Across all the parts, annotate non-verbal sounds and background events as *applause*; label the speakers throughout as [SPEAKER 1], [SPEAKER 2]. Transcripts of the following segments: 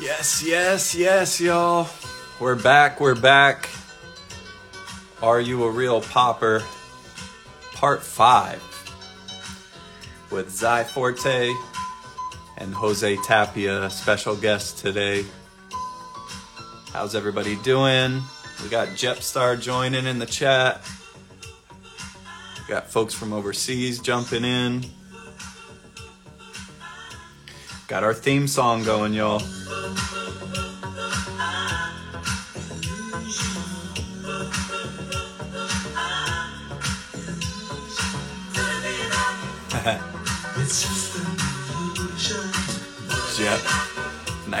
[SPEAKER 1] Yes, yes, yes, y'all. We're back, we're back. Are You a Real Popper? Part 5 with Zy Forte and Jose Tapia, special guest today. How's everybody doing? We got Jepstar joining in the chat. We got folks from overseas jumping in. Got our theme song going, y'all.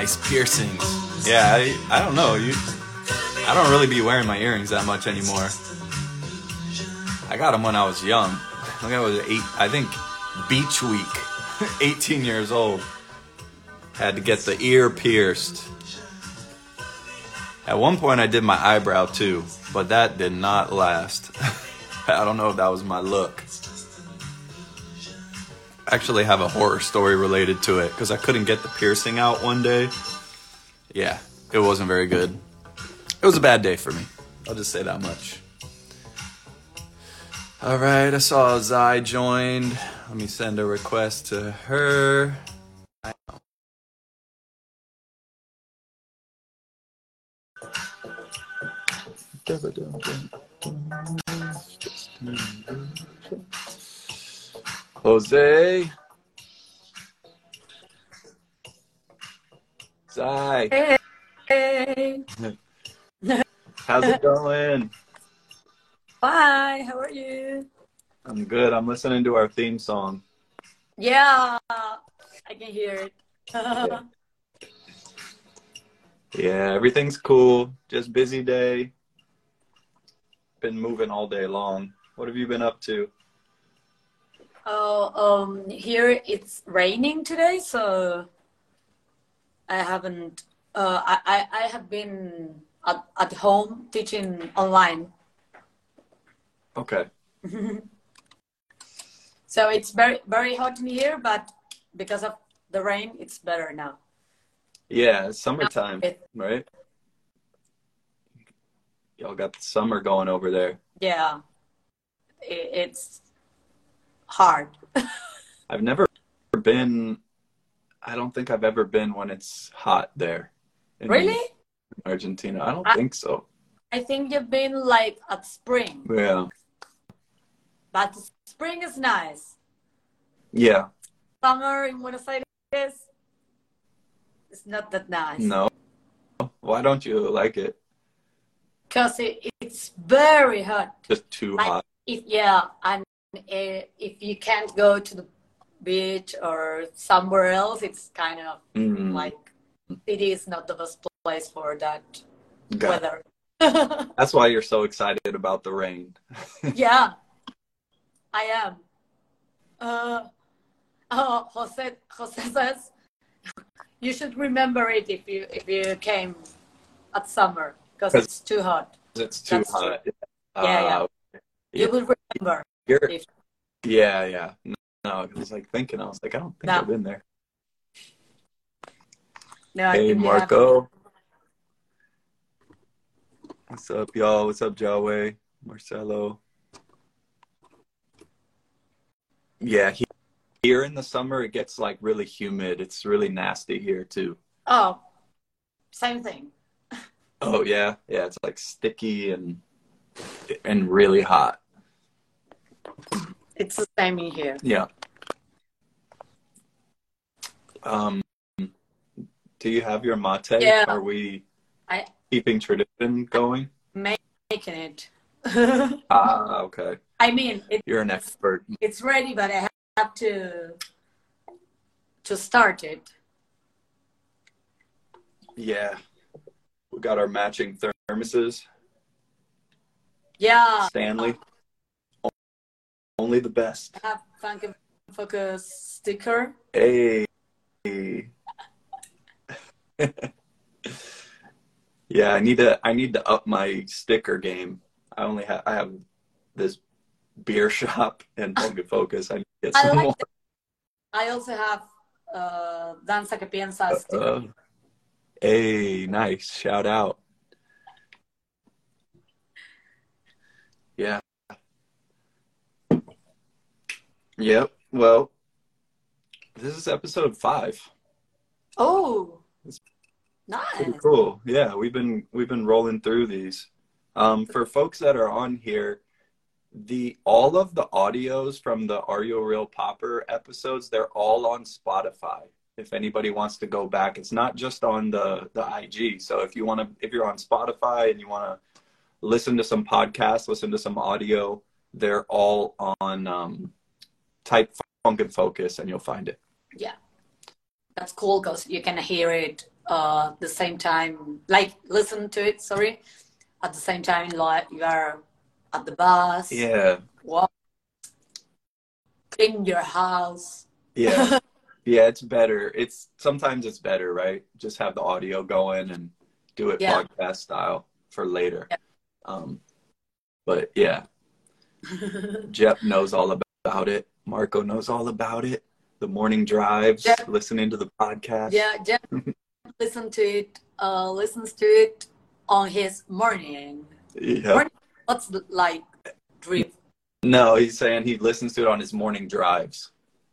[SPEAKER 1] Nice piercings. Yeah, I, I don't know. You, I don't really be wearing my earrings that much anymore. I got them when I was young. *laughs* I think I was eight. I think Beach Week, *laughs* 18 years old. Had to get the ear pierced. At one point, I did my eyebrow too, but that did not last. *laughs* I don't know if that was my look. Actually have a horror story related to it because I couldn't get the piercing out one day. Yeah, it wasn't very good. It was a bad day for me. I'll just say that much. All right, I saw Zai joined. Let me send a request to her. Jose. Zai.
[SPEAKER 2] Hey. Hey.
[SPEAKER 1] How's it going?
[SPEAKER 2] Hi, how are you?
[SPEAKER 1] I'm good. I'm listening to our theme song.
[SPEAKER 2] Yeah, I can hear it.
[SPEAKER 1] Yeah. Yeah, everything's cool. Just busy day. Been moving all day long. What have you been up to?
[SPEAKER 2] Oh, um, here it's raining today, so I haven't. Uh, I, I I have been at, at home teaching online,
[SPEAKER 1] Okay. *laughs*
[SPEAKER 2] so it's very very hot in here. But because of the rain, it's better now.
[SPEAKER 1] Yeah, summertime, right? Y'all got the summer going over there.
[SPEAKER 2] Yeah, it, it's hard. *laughs*
[SPEAKER 1] I've never been, I don't think I've ever been when it's hot there.
[SPEAKER 2] Really?
[SPEAKER 1] Argentina. I don't
[SPEAKER 2] I-
[SPEAKER 1] think so.
[SPEAKER 2] I think you've been like at spring,
[SPEAKER 1] Yeah.
[SPEAKER 2] but spring is nice.
[SPEAKER 1] Yeah.
[SPEAKER 2] summer in Buenos Aires it's not that nice.
[SPEAKER 1] No. Why don't you like it?
[SPEAKER 2] Because it, it's very hot.
[SPEAKER 1] Just too
[SPEAKER 2] Like-
[SPEAKER 1] hot.
[SPEAKER 2] If yeah, and if you can't go to the beach or somewhere else, it's kind of
[SPEAKER 1] Mm,
[SPEAKER 2] like city is not the best place for that
[SPEAKER 1] got
[SPEAKER 2] weather. *laughs*
[SPEAKER 1] That's why you're so excited about the rain. *laughs*
[SPEAKER 2] yeah, I am. Uh, oh, Jose, Jose says you should remember it if you if you came at summer because it's too hot.
[SPEAKER 1] It's too
[SPEAKER 2] That's
[SPEAKER 1] hot.
[SPEAKER 2] Yeah, yeah.
[SPEAKER 1] Uh,
[SPEAKER 2] You
[SPEAKER 1] Yeah.
[SPEAKER 2] will remember.
[SPEAKER 1] You're, yeah, yeah. No, I was like thinking, I was like, I don't think
[SPEAKER 2] No.
[SPEAKER 1] I've been there.
[SPEAKER 2] No,
[SPEAKER 1] Hey, Marco. What's up, y'all? What's up, Jaway? Marcelo. Yeah, he, here in the summer, it gets like really humid. It's really nasty here, too.
[SPEAKER 2] Oh, same thing.
[SPEAKER 1] Oh, yeah. Yeah, it's like sticky and and really hot.
[SPEAKER 2] It's the same in here.
[SPEAKER 1] Yeah. Um, do you have your mate?
[SPEAKER 2] Yeah.
[SPEAKER 1] Are we
[SPEAKER 2] I-
[SPEAKER 1] keeping tradition going?
[SPEAKER 2] Making it.
[SPEAKER 1] Ah, okay.
[SPEAKER 2] I mean, it,
[SPEAKER 1] You're an expert.
[SPEAKER 2] it's ready, but I have to to start it.
[SPEAKER 1] Yeah. We got our matching thermoses.
[SPEAKER 2] Yeah,
[SPEAKER 1] Stanley. Only the best.
[SPEAKER 2] I have Funky Focus sticker.
[SPEAKER 1] Hey. *laughs* yeah, I need to I need to up my sticker game. I only have I have this beer *laughs* shop and Focus Focus. I need to get
[SPEAKER 2] I
[SPEAKER 1] some
[SPEAKER 2] like
[SPEAKER 1] more.
[SPEAKER 2] I also have uh, Danza que piensas.
[SPEAKER 1] Uh, Hey, nice. Shout out. Yeah. Yep. Well, this is episode five.
[SPEAKER 2] Oh,
[SPEAKER 1] It's
[SPEAKER 2] nice.
[SPEAKER 1] Pretty cool. Yeah, we've been we've been rolling through these. Um, for folks that are on here, the all of the audios from the Are You a Real Popper episodes, they're all on Spotify. If anybody wants to go back, it's not just on the the IG. So if you want to, if you're on Spotify and you want to listen to some podcasts, listen to some audio, they're all on um, type Funk and Focus, and you'll find it.
[SPEAKER 2] Yeah, that's cool because you can hear it uh, the same time, like listen to it. Sorry, at the same time, like you are at the bus,
[SPEAKER 1] Yeah,
[SPEAKER 2] walk in your house.
[SPEAKER 1] yeah. *laughs* Yeah, it's better. It's sometimes it's better, right? Just have the audio going and do it
[SPEAKER 2] Yeah.
[SPEAKER 1] podcast style for later.
[SPEAKER 2] Yeah.
[SPEAKER 1] Um, but yeah, *laughs* jeff knows all about it. Marco knows all about it. The morning drives,
[SPEAKER 2] Jep.
[SPEAKER 1] listening to the podcast.
[SPEAKER 2] yeah, Jeff *laughs* listen to it. Uh, listens to it on his morning.
[SPEAKER 1] Yeah.
[SPEAKER 2] Morning. What's like drip?
[SPEAKER 1] No, he's saying he listens to it on his morning drives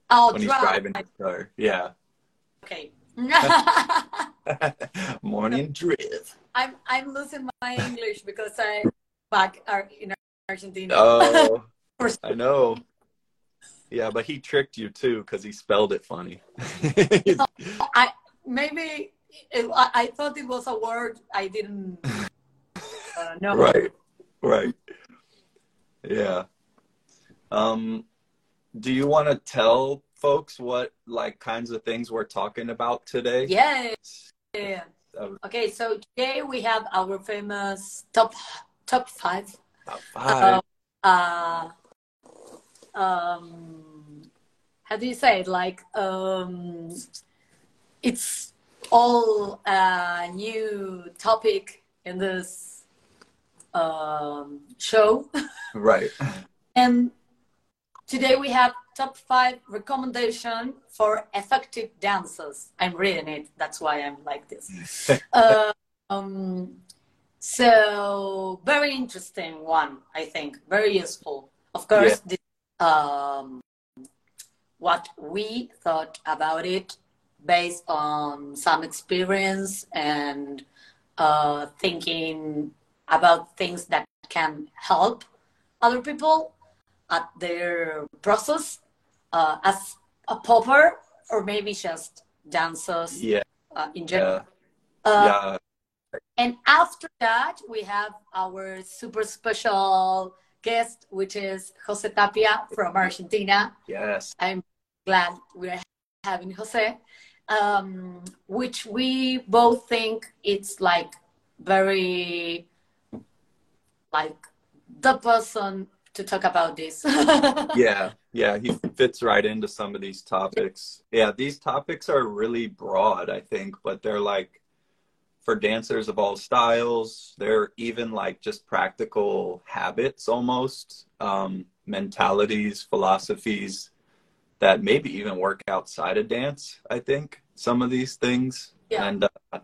[SPEAKER 2] Oh,
[SPEAKER 1] when he's driving his car. Yeah.
[SPEAKER 2] Okay. *laughs* *laughs*
[SPEAKER 1] morning drive.
[SPEAKER 2] I'm I'm losing my English because I back are in Argentina.
[SPEAKER 1] Oh, I know. Yeah, but he tricked you too because he spelled it funny. *laughs*
[SPEAKER 2] I maybe it, I, I thought it was a word I didn't uh, know.
[SPEAKER 1] right, right. Yeah. Um, do you want to tell folks what like kinds of things we're talking about today?
[SPEAKER 2] Yeah. yeah.
[SPEAKER 1] Uh,
[SPEAKER 2] Okay, so today we have our famous top top five.
[SPEAKER 1] Top five.
[SPEAKER 2] Uh, um, how do you say it? Like um, it's all a new topic in this um, show. *laughs*
[SPEAKER 1] right.
[SPEAKER 2] And today we have top five recommendation for effective dancers. I'm reading it, that's why I'm like this. *laughs* uh, um, so very interesting one, I think, very useful. Of course, this, um, what we thought about it based on some experience and uh, thinking about things that can help other people at their process uh, as a popper or maybe just dancers
[SPEAKER 1] Yeah.
[SPEAKER 2] uh, in general.
[SPEAKER 1] Yeah.
[SPEAKER 2] Uh,
[SPEAKER 1] yeah.
[SPEAKER 2] And after that, we have our super special guest, which is Jose Tapia from Argentina.
[SPEAKER 1] Yes.
[SPEAKER 2] I'm glad we're having Jose, um, which we both think it's like very like the person to talk about this. *laughs*
[SPEAKER 1] yeah yeah he fits right into some of these topics yeah these topics are really broad i think but they're like for dancers of all styles they're even like just practical habits almost um, mentalities philosophies that maybe even work outside of dance i think some of these things
[SPEAKER 2] Yeah.
[SPEAKER 1] and uh,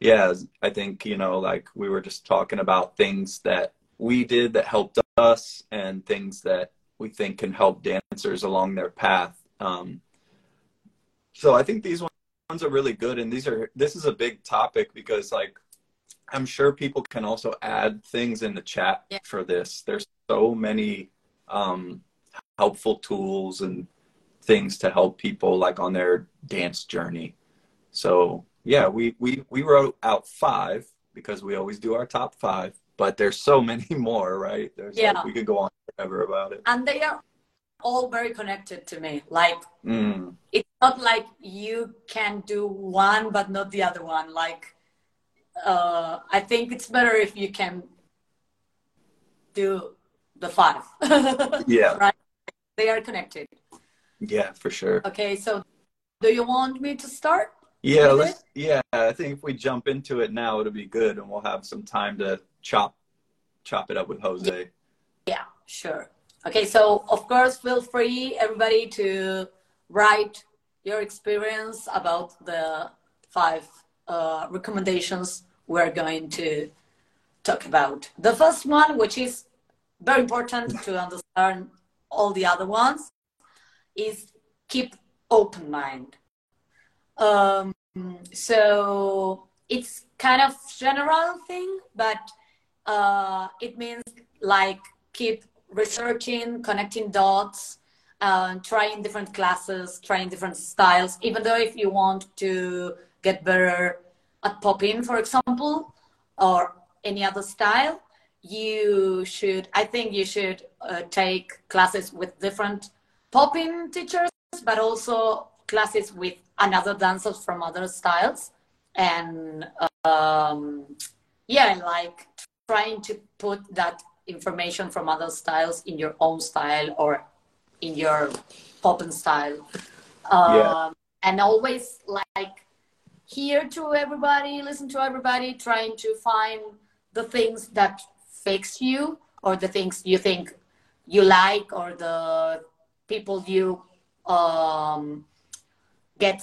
[SPEAKER 1] yeah i think you know like we were just talking about things that we did that helped us and things that we think can help dancers along their path. Um, so I think these ones are really good, and these are this is a big topic because like I'm sure people can also add things in the chat
[SPEAKER 2] Yeah.
[SPEAKER 1] for this. There's so many um, helpful tools and things to help people like on their dance journey. So yeah, we we we wrote out five because we always do our top five, but there's so *laughs* many more, right? There's
[SPEAKER 2] Yeah.
[SPEAKER 1] like, we could go on forever about it.
[SPEAKER 2] and they are all very connected to me. Like
[SPEAKER 1] Mm,
[SPEAKER 2] it's not like you can do one but not the other one. Like uh, I think it's better if you can do the five. *laughs*
[SPEAKER 1] yeah,
[SPEAKER 2] right? They are connected.
[SPEAKER 1] yeah, for sure.
[SPEAKER 2] Okay, so do you want me to start?
[SPEAKER 1] Yeah, let's. Yeah, I think if we jump into it now, it'll be good, and we'll have some time to chop chop it up with Jose.
[SPEAKER 2] Yeah, sure. Okay, so of course, feel free, everybody, to write your experience about the five uh, recommendations we're going to talk about. The first one, which is very important to understand all the other ones, is keep open mind. Um, so it's kind of general thing, but uh, it means like keep researching, connecting dots, uh, trying different classes, trying different styles. Even though if you want to get better at popping, for example, or any other style, you should. I think you should uh, take classes with different popping teachers, but also classes with another dancers from other styles, and um, yeah, like trying to put that information from other styles in your own style or in your popping style. Um, yeah. And always like hear to everybody, listen to everybody, trying to find the things that fix you or the things you think you like or the people you um, get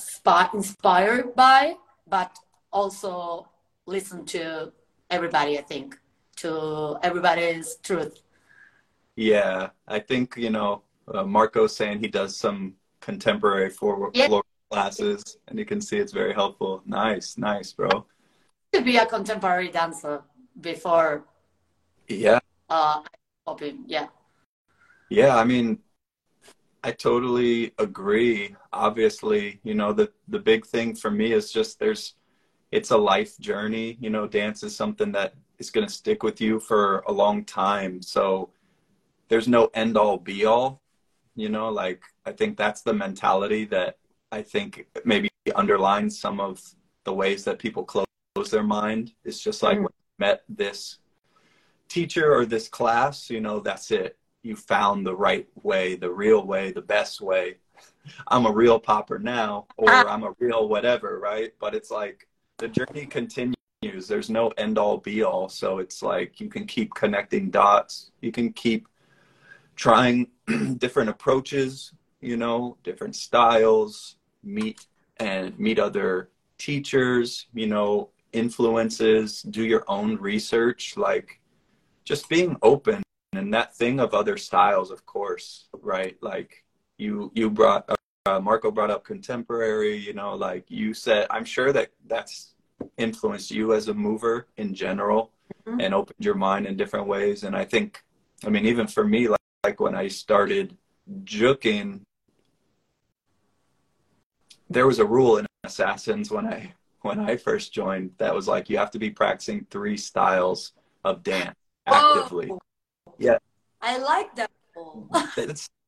[SPEAKER 2] inspired by, but also listen to everybody, I think to everybody's truth.
[SPEAKER 1] Yeah, I think you know uh, Marco's saying he does some contemporary floor, yeah. classes, and you can see it's very helpful. Nice, nice, bro.
[SPEAKER 2] To be a contemporary dancer before.
[SPEAKER 1] Yeah.
[SPEAKER 2] Uh, yeah.
[SPEAKER 1] Yeah, I mean, I totally agree. Obviously, you know, the the big thing for me is just there's it's a life journey. You know, dance is something that is going to stick with you for a long time. So there's no end all be all, you know, like I think that's the mentality that I think maybe underlines some of the ways that people close their mind. It's just like when you met this teacher or this class, you know, that's it. You found the right way, the real way, the best way. I'm a real popper now, or ah. I'm a real whatever, right? But it's like the journey continues there's no end all be all. So it's like you can keep connecting dots. You can keep trying *clears throat* different approaches, you know, different styles, meet and meet other teachers, you know, influences, do your own research, like just being open and that thing of other styles, of course, right? Like you, you brought, uh, Marco brought up contemporary, you know, like you said, I'm sure that that's influenced you as a mover in general mm-hmm. and opened your mind in different ways. And I think, I mean, even for me, like, like when I started juking, there was a rule in Assassins when I when I first joined that was like you have to be practicing three styles of dance actively. Whoa. Yeah.
[SPEAKER 2] I like that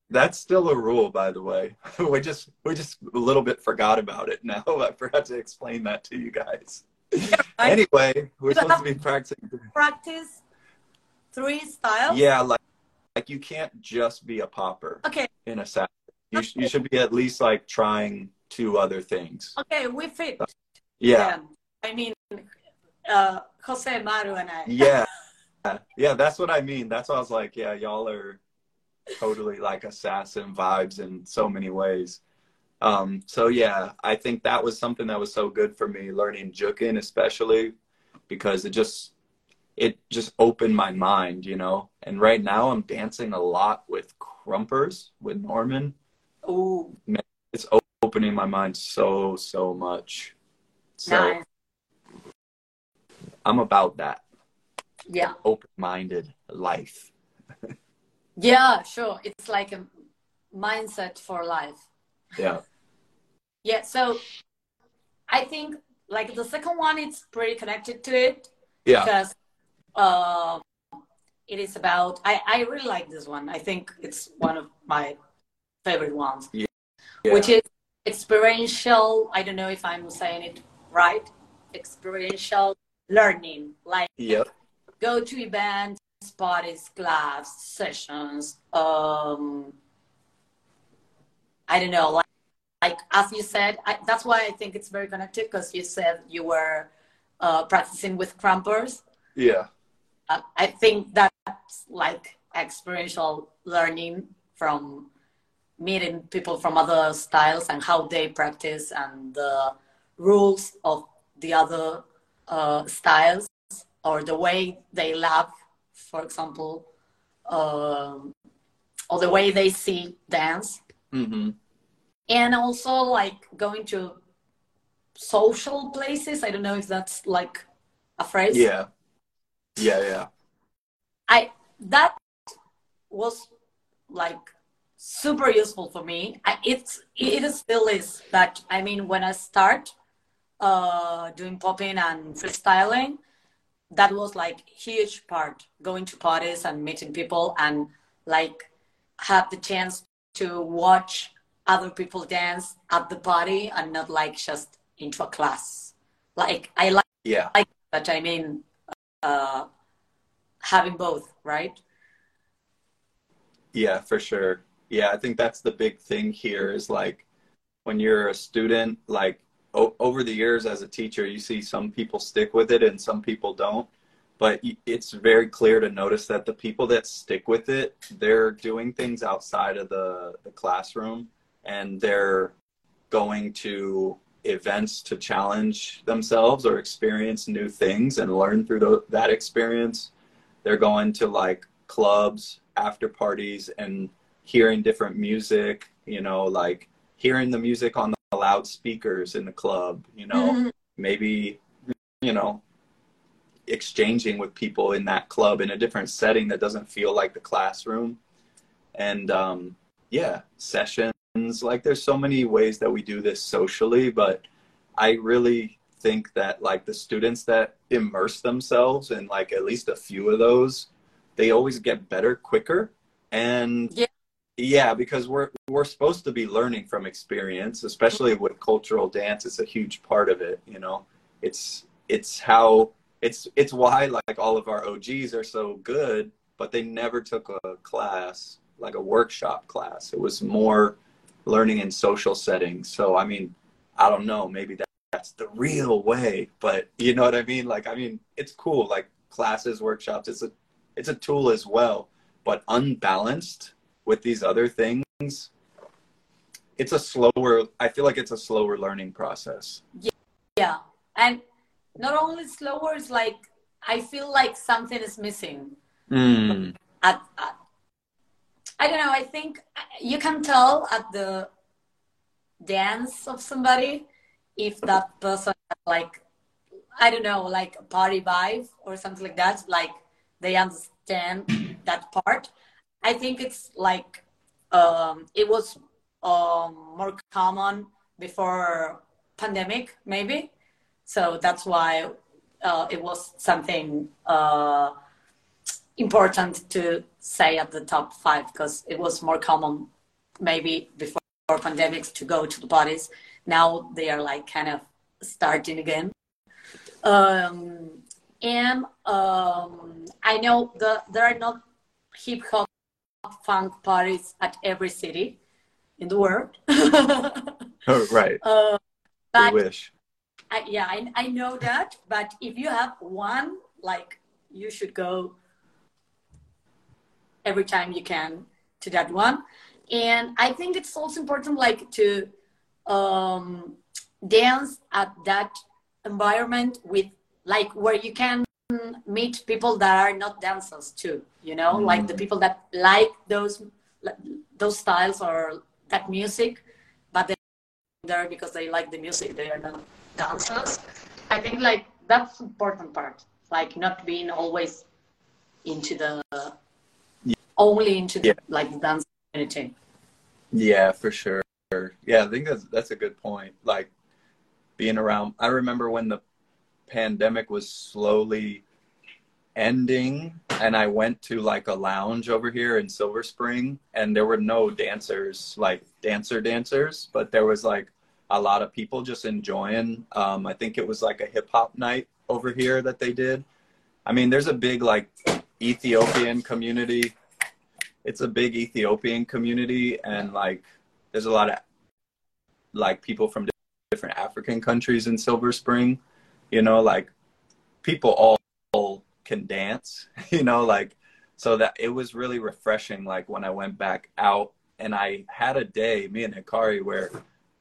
[SPEAKER 1] That's still a rule, by the way. *laughs* we just we just a little bit forgot about it. Now *laughs* I forgot to explain that to you guys. Yeah, anyway, we're supposed to be practicing.
[SPEAKER 2] Practice three styles.
[SPEAKER 1] Yeah, like like you can't just be a popper.
[SPEAKER 2] Okay.
[SPEAKER 1] In a set, you okay. you should be at least like trying two other things.
[SPEAKER 2] Okay, we fit.
[SPEAKER 1] Yeah.
[SPEAKER 2] I mean, uh, Jose Maru and I.
[SPEAKER 1] yeah. *laughs* Yeah, that's what I mean. That's why I was like, yeah, y'all are totally like assassin vibes in so many ways. Um, so yeah, I think that was something that was so good for me learning Jukin especially because it just it just opened my mind, you know. And right now I'm dancing a lot with krumpers with Norman.
[SPEAKER 2] Oh,
[SPEAKER 1] it's opening my mind so so much. So nice. I'm about that.
[SPEAKER 2] Yeah.
[SPEAKER 1] Open-minded life.
[SPEAKER 2] Yeah, sure. It's like a mindset for life.
[SPEAKER 1] Yeah.
[SPEAKER 2] Yeah. So I think like the second one, it's pretty connected to it.
[SPEAKER 1] Yeah.
[SPEAKER 2] Because uh, it is about, I, I really like this one. I think it's one of my favorite ones.
[SPEAKER 1] Yeah. yeah.
[SPEAKER 2] Which is experiential. I don't know if I'm saying it right. Experiential learning. Like,
[SPEAKER 1] yep.
[SPEAKER 2] go to events parties, clubs, sessions. Um, I don't know, like, like as you said, I, that's why I think it's very connected because you said you were uh, practicing with krumpers.
[SPEAKER 1] Yeah.
[SPEAKER 2] Uh, I think that's like experiential learning from meeting people from other styles and how they practice and the rules of the other uh, styles or the way they laugh, for example, um, or the way they see dance.
[SPEAKER 1] Mm-hmm.
[SPEAKER 2] And also like going to social places. I don't know if that's like a phrase.
[SPEAKER 1] Yeah. Yeah, yeah.
[SPEAKER 2] I that was like super useful for me. I, it's it still is, but I mean when I start uh, doing popping and freestyling, that was like huge part going to parties and meeting people and like have the chance to watch other people dance at the party and not like just into a class. Like I like
[SPEAKER 1] Yeah.
[SPEAKER 2] like that. I mean, uh, having both, right?
[SPEAKER 1] Yeah, for sure. Yeah, I think that's the big thing here is like when you're a student, like over the years as a teacher, you see some people stick with it and some people don't. But it's very clear to notice that the people that stick with it, they're doing things outside of the, the classroom and they're going to events to challenge themselves or experience new things and learn through tho- that experience. They're going to like clubs, after parties, and hearing different music, you know, like hearing the music on the loudspeakers in the club, you know,
[SPEAKER 2] Mhm.
[SPEAKER 1] maybe, you know, exchanging with people in that club in a different setting that doesn't feel like the classroom. And um, yeah, sessions. Like there's so many ways that we do this socially, but I really think that like the students that immerse themselves in like at least a few of those, they always get better quicker. And
[SPEAKER 2] Yeah.
[SPEAKER 1] Yeah, because we're we're supposed to be learning from experience, especially with cultural dance. It's a huge part of it, you know. It's it's how it's it's why like all of our OGs are so good, but they never took a class like a workshop class. It was more learning in social settings. So I mean, I don't know, maybe that, that's the real way, but you know what I mean? Like I mean, it's cool like classes, workshops, it's a it's a tool as well, but unbalanced with these other things, it's a slower I feel like it's a slower learning process.
[SPEAKER 2] Yeah, and not only slower, it's like I feel like something is missing.
[SPEAKER 1] Mm.
[SPEAKER 2] At, at I don't know. I think you can tell at the dance of somebody if that person like I don't know, like a party vibe or something like that. Like they understand that part. I think it's like um, it was um, more common before pandemic, maybe. So that's why uh, it was something uh, important to say at the top five because it was more common maybe before pandemics to go to the parties. Now they are like kind of starting again. Um, and um, I know the, there are not hip hop funk parties at every city in the world. *laughs*
[SPEAKER 1] Oh, right.
[SPEAKER 2] uh, but
[SPEAKER 1] wish.
[SPEAKER 2] I, yeah, I, I know that. But if you have one, like you should go every time you can to that one. And I think it's also important, like to um, dance at that environment with like where you can meet people that are not dancers too. You know,
[SPEAKER 1] Mm.
[SPEAKER 2] like the people that like those those styles or that music, but they're there because they like the music. They are not dancers. I think like that's important part. Like not being always into the only into the
[SPEAKER 1] Yeah.
[SPEAKER 2] like dance community.
[SPEAKER 1] Yeah, for sure. Yeah, I think that's that's a good point. Like being around I remember when the pandemic was slowly ending and I went to like a lounge over here in Silver Spring and there were no dancers, like dancer dancers, but there was like a lot of people just enjoying um I think it was like a hip hop night over here that they did. I mean, there's a big like Ethiopian community. It's a big Ethiopian community and like there's a lot of like people from different African countries in Silver Spring. You know, like people all, all can dance, *laughs* you know, like so that it was really refreshing like when I went back out and I had a day, me and Hikari, where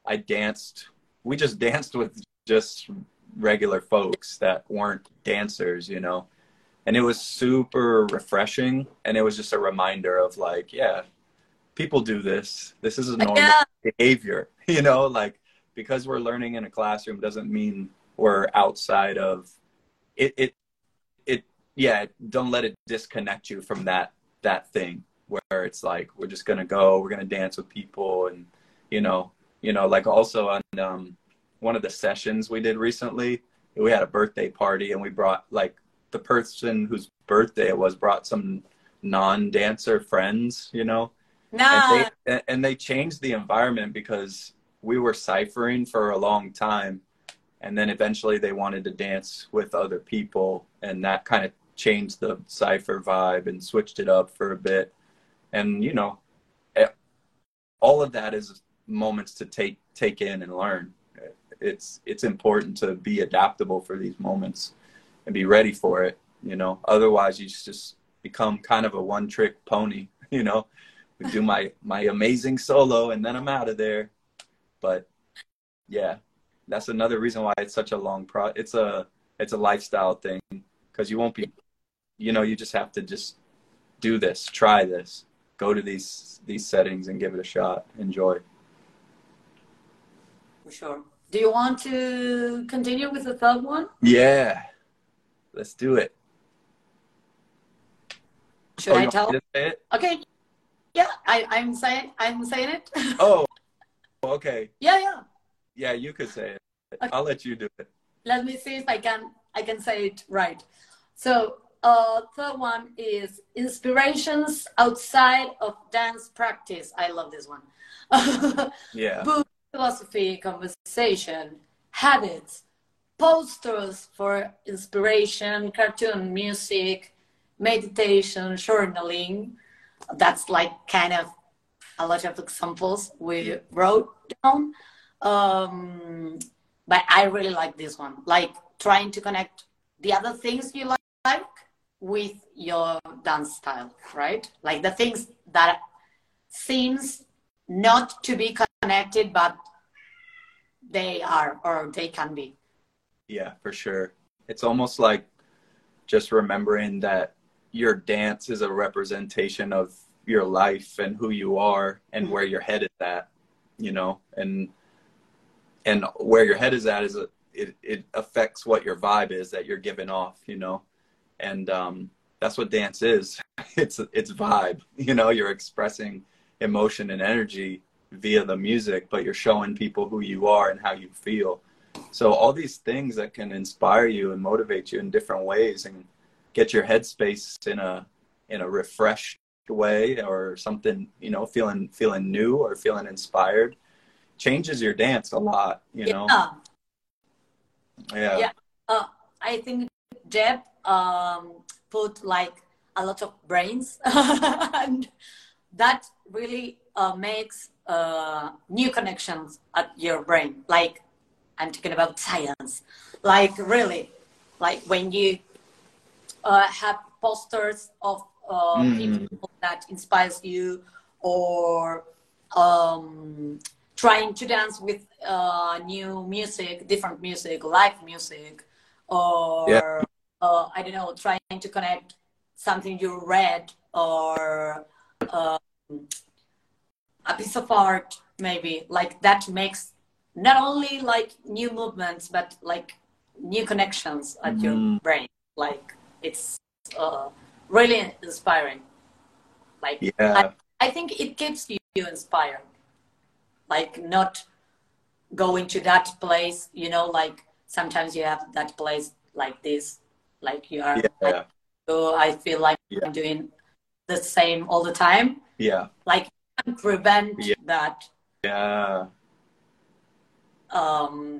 [SPEAKER 1] I danced we just *laughs* danced with just regular folks that weren't dancers, you know. And it was super refreshing and it was just a reminder of like, yeah, people do this. This is a normal yeah. behavior, *laughs* you know, like because we're learning in a classroom doesn't mean we're outside of it it it yeah, don't let it disconnect you from that that thing where it's like we're just gonna go, we're gonna dance with people and you know, you know, like also on um one of the sessions we did recently, we had a birthday party and we brought like the person whose birthday it was brought some non-dancer friends, you know.
[SPEAKER 2] Nah.
[SPEAKER 1] And they, and they changed the environment because we were ciphering for a long time and then eventually they wanted to dance with other people and that kind of changed the cipher vibe and switched it up for a bit. And you know eh, all of that is moments to take take in and learn. It's it's important to be adaptable for these moments and be ready for it you know. Otherwise you just become kind of a one trick pony *laughs* you know. Do my my amazing solo and then i'm out of there. But yeah that's another reason why it's such a long pro it's a it's a lifestyle thing because you won't be you know you just have to just do this try this go to these these settings and give it a shot enjoy
[SPEAKER 2] for sure do you want to continue with the third one?
[SPEAKER 1] Yeah, let's do it.
[SPEAKER 2] Should oh, I tell? Okay. Yeah, I, I'm saying I'm saying it.
[SPEAKER 1] oh, *laughs* okay.
[SPEAKER 2] Yeah, yeah.
[SPEAKER 1] Yeah, you could say it. Okay. I'll let you do it.
[SPEAKER 2] Let me see if I can I can say it right. So, uh, third one is inspirations outside of dance practice. I love this one. *laughs*
[SPEAKER 1] yeah
[SPEAKER 2] philosophy, conversation, habits, posters for inspiration, cartoon, music, meditation, journaling. That's like kind of a lot of examples we wrote down. Um, but I really like this one, like trying to connect the other things you like with your dance style, right? Like the things that seems not to be connected, but they are or they can be.
[SPEAKER 1] Yeah, for sure. It's almost like just remembering that your dance is a representation of your life and who you are and where your head is at, you know, and and where your head is at is a, it it affects what your vibe is that you're giving off, you know, and um, that's what dance is. *laughs* It's it's vibe, you know. You're expressing emotion and energy via the music, but you're showing people who you are and how you feel. So all these things that can inspire you and motivate you in different ways and get your headspace in a in a refreshed way or something, you know, feeling feeling new or feeling inspired changes your dance a lot, you know.
[SPEAKER 2] Yeah.
[SPEAKER 1] Yeah.
[SPEAKER 2] yeah. Uh, I think Jeb um, put like a lot of brains *laughs* and that really uh, makes uh, new connections at your brain. Like I'm talking about science. Like really, like when you uh, have posters of uh, mm. people that inspires you, or um, trying to dance with uh, new music, different music, live music, or yeah. uh, I don't know, trying to connect something you read or um, a piece of art maybe like that makes not only like new movements but like new connections at mm. your mm-hmm. brain like it's uh, really inspiring like
[SPEAKER 1] yeah.
[SPEAKER 2] I, I think it keeps you inspired like not going to that place you know like sometimes you have that place like this like you are
[SPEAKER 1] yeah.
[SPEAKER 2] like, so i feel like yeah. i'm doing the same all the time
[SPEAKER 1] yeah
[SPEAKER 2] like prevent
[SPEAKER 1] yeah.
[SPEAKER 2] that
[SPEAKER 1] yeah
[SPEAKER 2] um,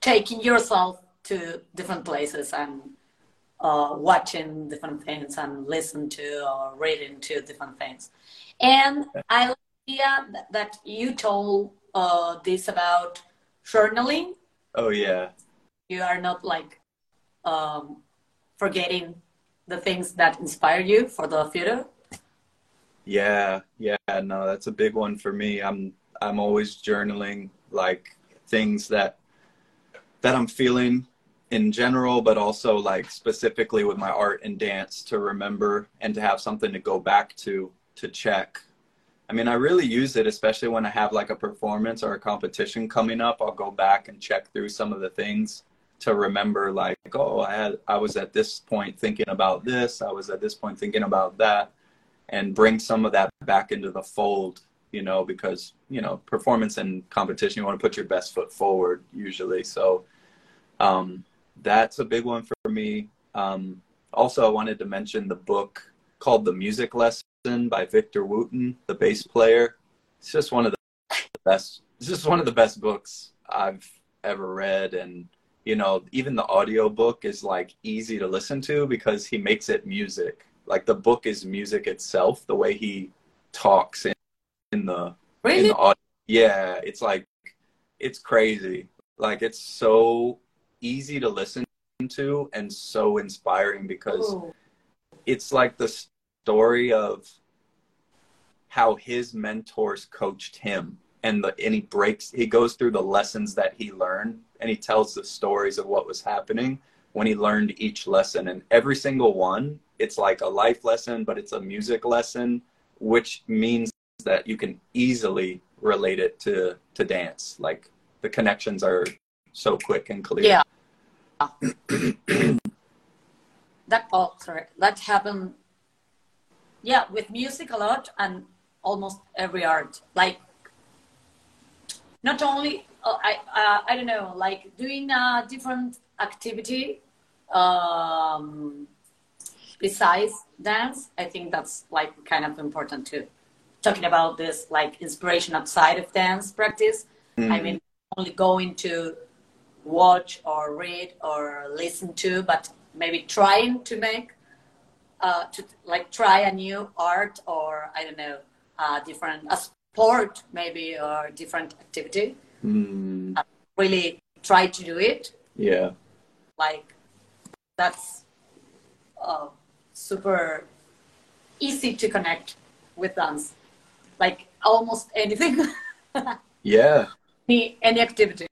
[SPEAKER 2] taking yourself to different places and uh, watching different things and listen to or reading to different things and i the idea that you told uh, this about journaling
[SPEAKER 1] oh yeah
[SPEAKER 2] you are not like um, forgetting the things that inspire you for the future
[SPEAKER 1] yeah, yeah, no, that's a big one for me. I'm I'm always journaling like things that that I'm feeling in general, but also like specifically with my art and dance to remember and to have something to go back to to check. I mean, I really use it, especially when I have like a performance or a competition coming up. I'll go back and check through some of the things to remember, like, oh, I had, I was at this point thinking about this, I was at this point thinking about that, and bring some of that back into the fold, you know, because you know, performance and competition, you want to put your best foot forward usually. So, um, that's a big one for me. Um, also, I wanted to mention the book called The Music Lesson by Victor Wooten, the bass player. It's just one of the best. It's just one of the best books I've ever read, and you know, even the audio book is like easy to listen to because he makes it music. Like the book is music itself. The way he talks in, in the
[SPEAKER 2] really?
[SPEAKER 1] in the audio, yeah, it's like it's crazy. Like it's so easy to listen to and so inspiring because Ooh. it's like the story of how his mentors coached him and the and he breaks he goes through the lessons that he learned and he tells the stories of what was happening when he learned each lesson. And every single one it's like a life lesson but it's a music lesson which means that you can easily relate it to to dance. Like the connections are so quick and clear.
[SPEAKER 2] Yeah. *clears throat* That oh sorry. That happened yeah with music a lot and almost every art like not only uh, I uh, I don't know like doing a different activity um, besides dance. I think that's like kind of important too. Talking about this like inspiration outside of dance practice. Mm. I mean, only going to watch or read or listen to, but maybe trying to make, uh, to like try a new art or I don't know, a different a sport maybe or different activity.
[SPEAKER 1] Mm.
[SPEAKER 2] Uh, really try to do it.
[SPEAKER 1] Yeah.
[SPEAKER 2] Like that's uh, super easy to connect with dance. Like almost anything. *laughs*
[SPEAKER 1] yeah.
[SPEAKER 2] Any, any activity.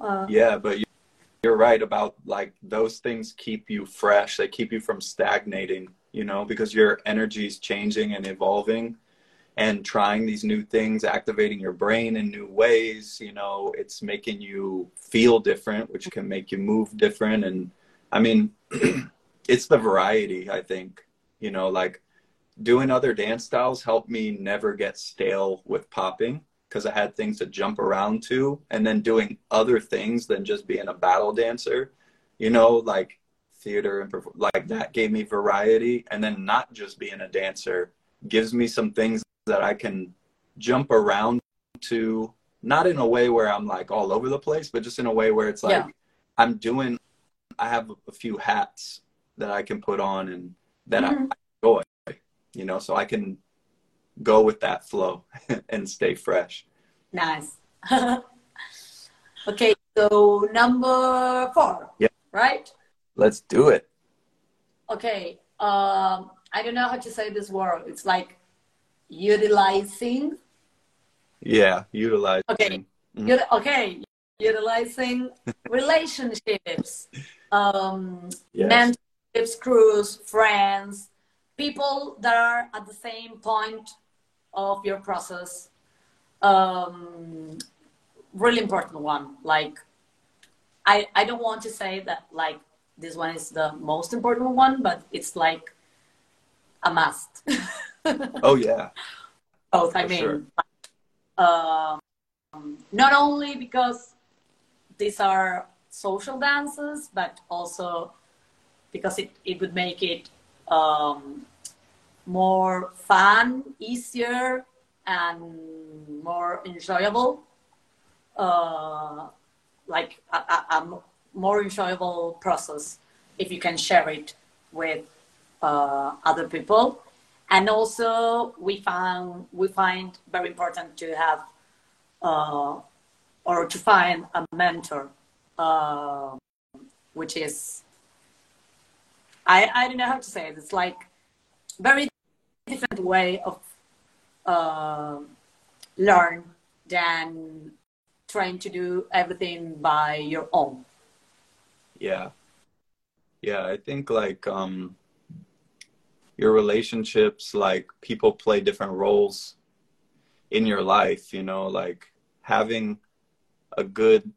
[SPEAKER 1] Uh, yeah, but you're right about like those things keep you fresh. They keep you from stagnating, you know, because your energy is changing and evolving and trying these new things, activating your brain in new ways. You know, it's making you feel different, which can make you move different. And I mean, *clears throat* it's the variety, I think, you know, like doing other dance styles helped me never get stale with popping because I had things to jump around to, and then doing other things than just being a battle dancer, you know, like theater and like that gave me variety, and then not just being a dancer gives me some things that I can jump around to, not in a way where I'm like all over the place, but just in a way where it's like yeah. I'm doing, I have a few hats that I can put on and that mm-hmm. I enjoy, you know, so I can go with that flow *laughs* and stay fresh.
[SPEAKER 2] Nice. *laughs* okay, so number four.
[SPEAKER 1] Yeah.
[SPEAKER 2] Right?
[SPEAKER 1] Let's do it.
[SPEAKER 2] Okay. Um, I don't know how to say this word. It's like utilizing.
[SPEAKER 1] Yeah, utilizing.
[SPEAKER 2] Okay. Mm-hmm. okay. Utilizing *laughs* relationships, um, yes. mentorships, crews, friends, people that are at the same point of your process um, really important one. Like I, I don't want to say that like this one is the most important one but it's like a must. *laughs*
[SPEAKER 1] Oh yeah.
[SPEAKER 2] Both i mean sure. um, not only because these are social dances but also because it, it would make it um, more fun, easier, and more enjoyable. Uh, like a, a, a, more enjoyable process if you can share it with uh, other people. And also, we found we find very important to have uh, or to find a mentor, uh, which is I I don't know how to say it. It's like very different way of uh, learn than trying to do everything by your own.
[SPEAKER 1] Yeah. Yeah, I think like um your relationships like people play different roles in your life, you know, like having a good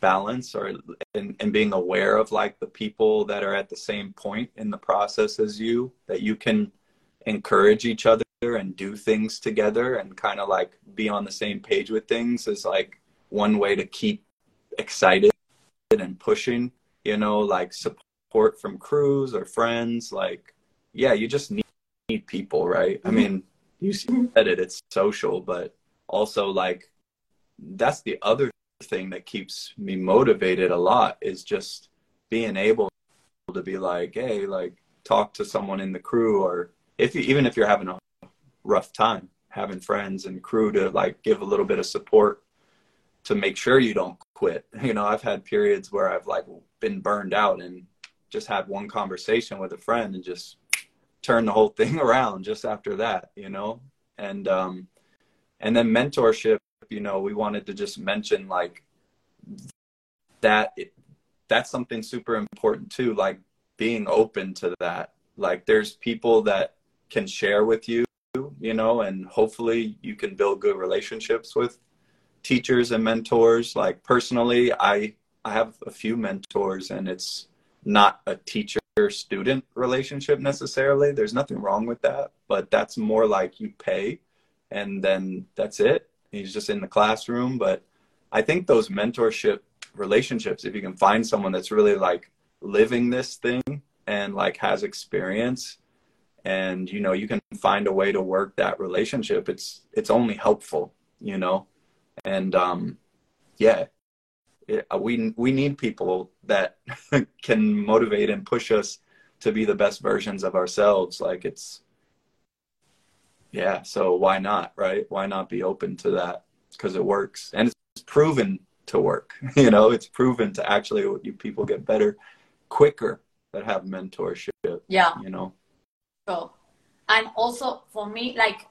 [SPEAKER 1] balance or and, and being aware of like the people that are at the same point in the process as you that you can encourage each other and do things together and kind of like be on the same page with things is like one way to keep excited and pushing you know like support from crews or friends like yeah you just need, need people right? I mm-hmm. mean you said mm-hmm. it it's social but also like that's the other thing that keeps me motivated a lot is just being able to be like hey like talk to someone in the crew or if you even if you're having a rough time having friends and crew to like give a little bit of support to make sure you don't quit. *laughs* You know, I've had periods where I've like been burned out and just had one conversation with a friend and just turned the whole *laughs* thing around just after that, you know? And um and then mentorship, you know, we wanted to just mention like that that's something super important too, like being open to that. Like there's people that can share with you, you know, and hopefully you can build good relationships with teachers and mentors. Like personally, I I have a few mentors, and it's not a teacher student relationship necessarily. There's nothing wrong with that, but that's more like you pay, and then that's it. He's just in the classroom. But I think those mentorship relationships, if you can find someone that's really like living this thing and like has experience and you know you can find a way to work that relationship it's it's only helpful you know and um, yeah, it, uh, we we need people that *laughs* can motivate and push us to be the best versions of ourselves. Like it's yeah, so why not, right? Why not be open to that because it works and it's proven to work. *laughs* You know, it's proven to actually you people get better quicker that have mentorship.
[SPEAKER 2] Yeah,
[SPEAKER 1] you know.
[SPEAKER 2] So, and also for me, like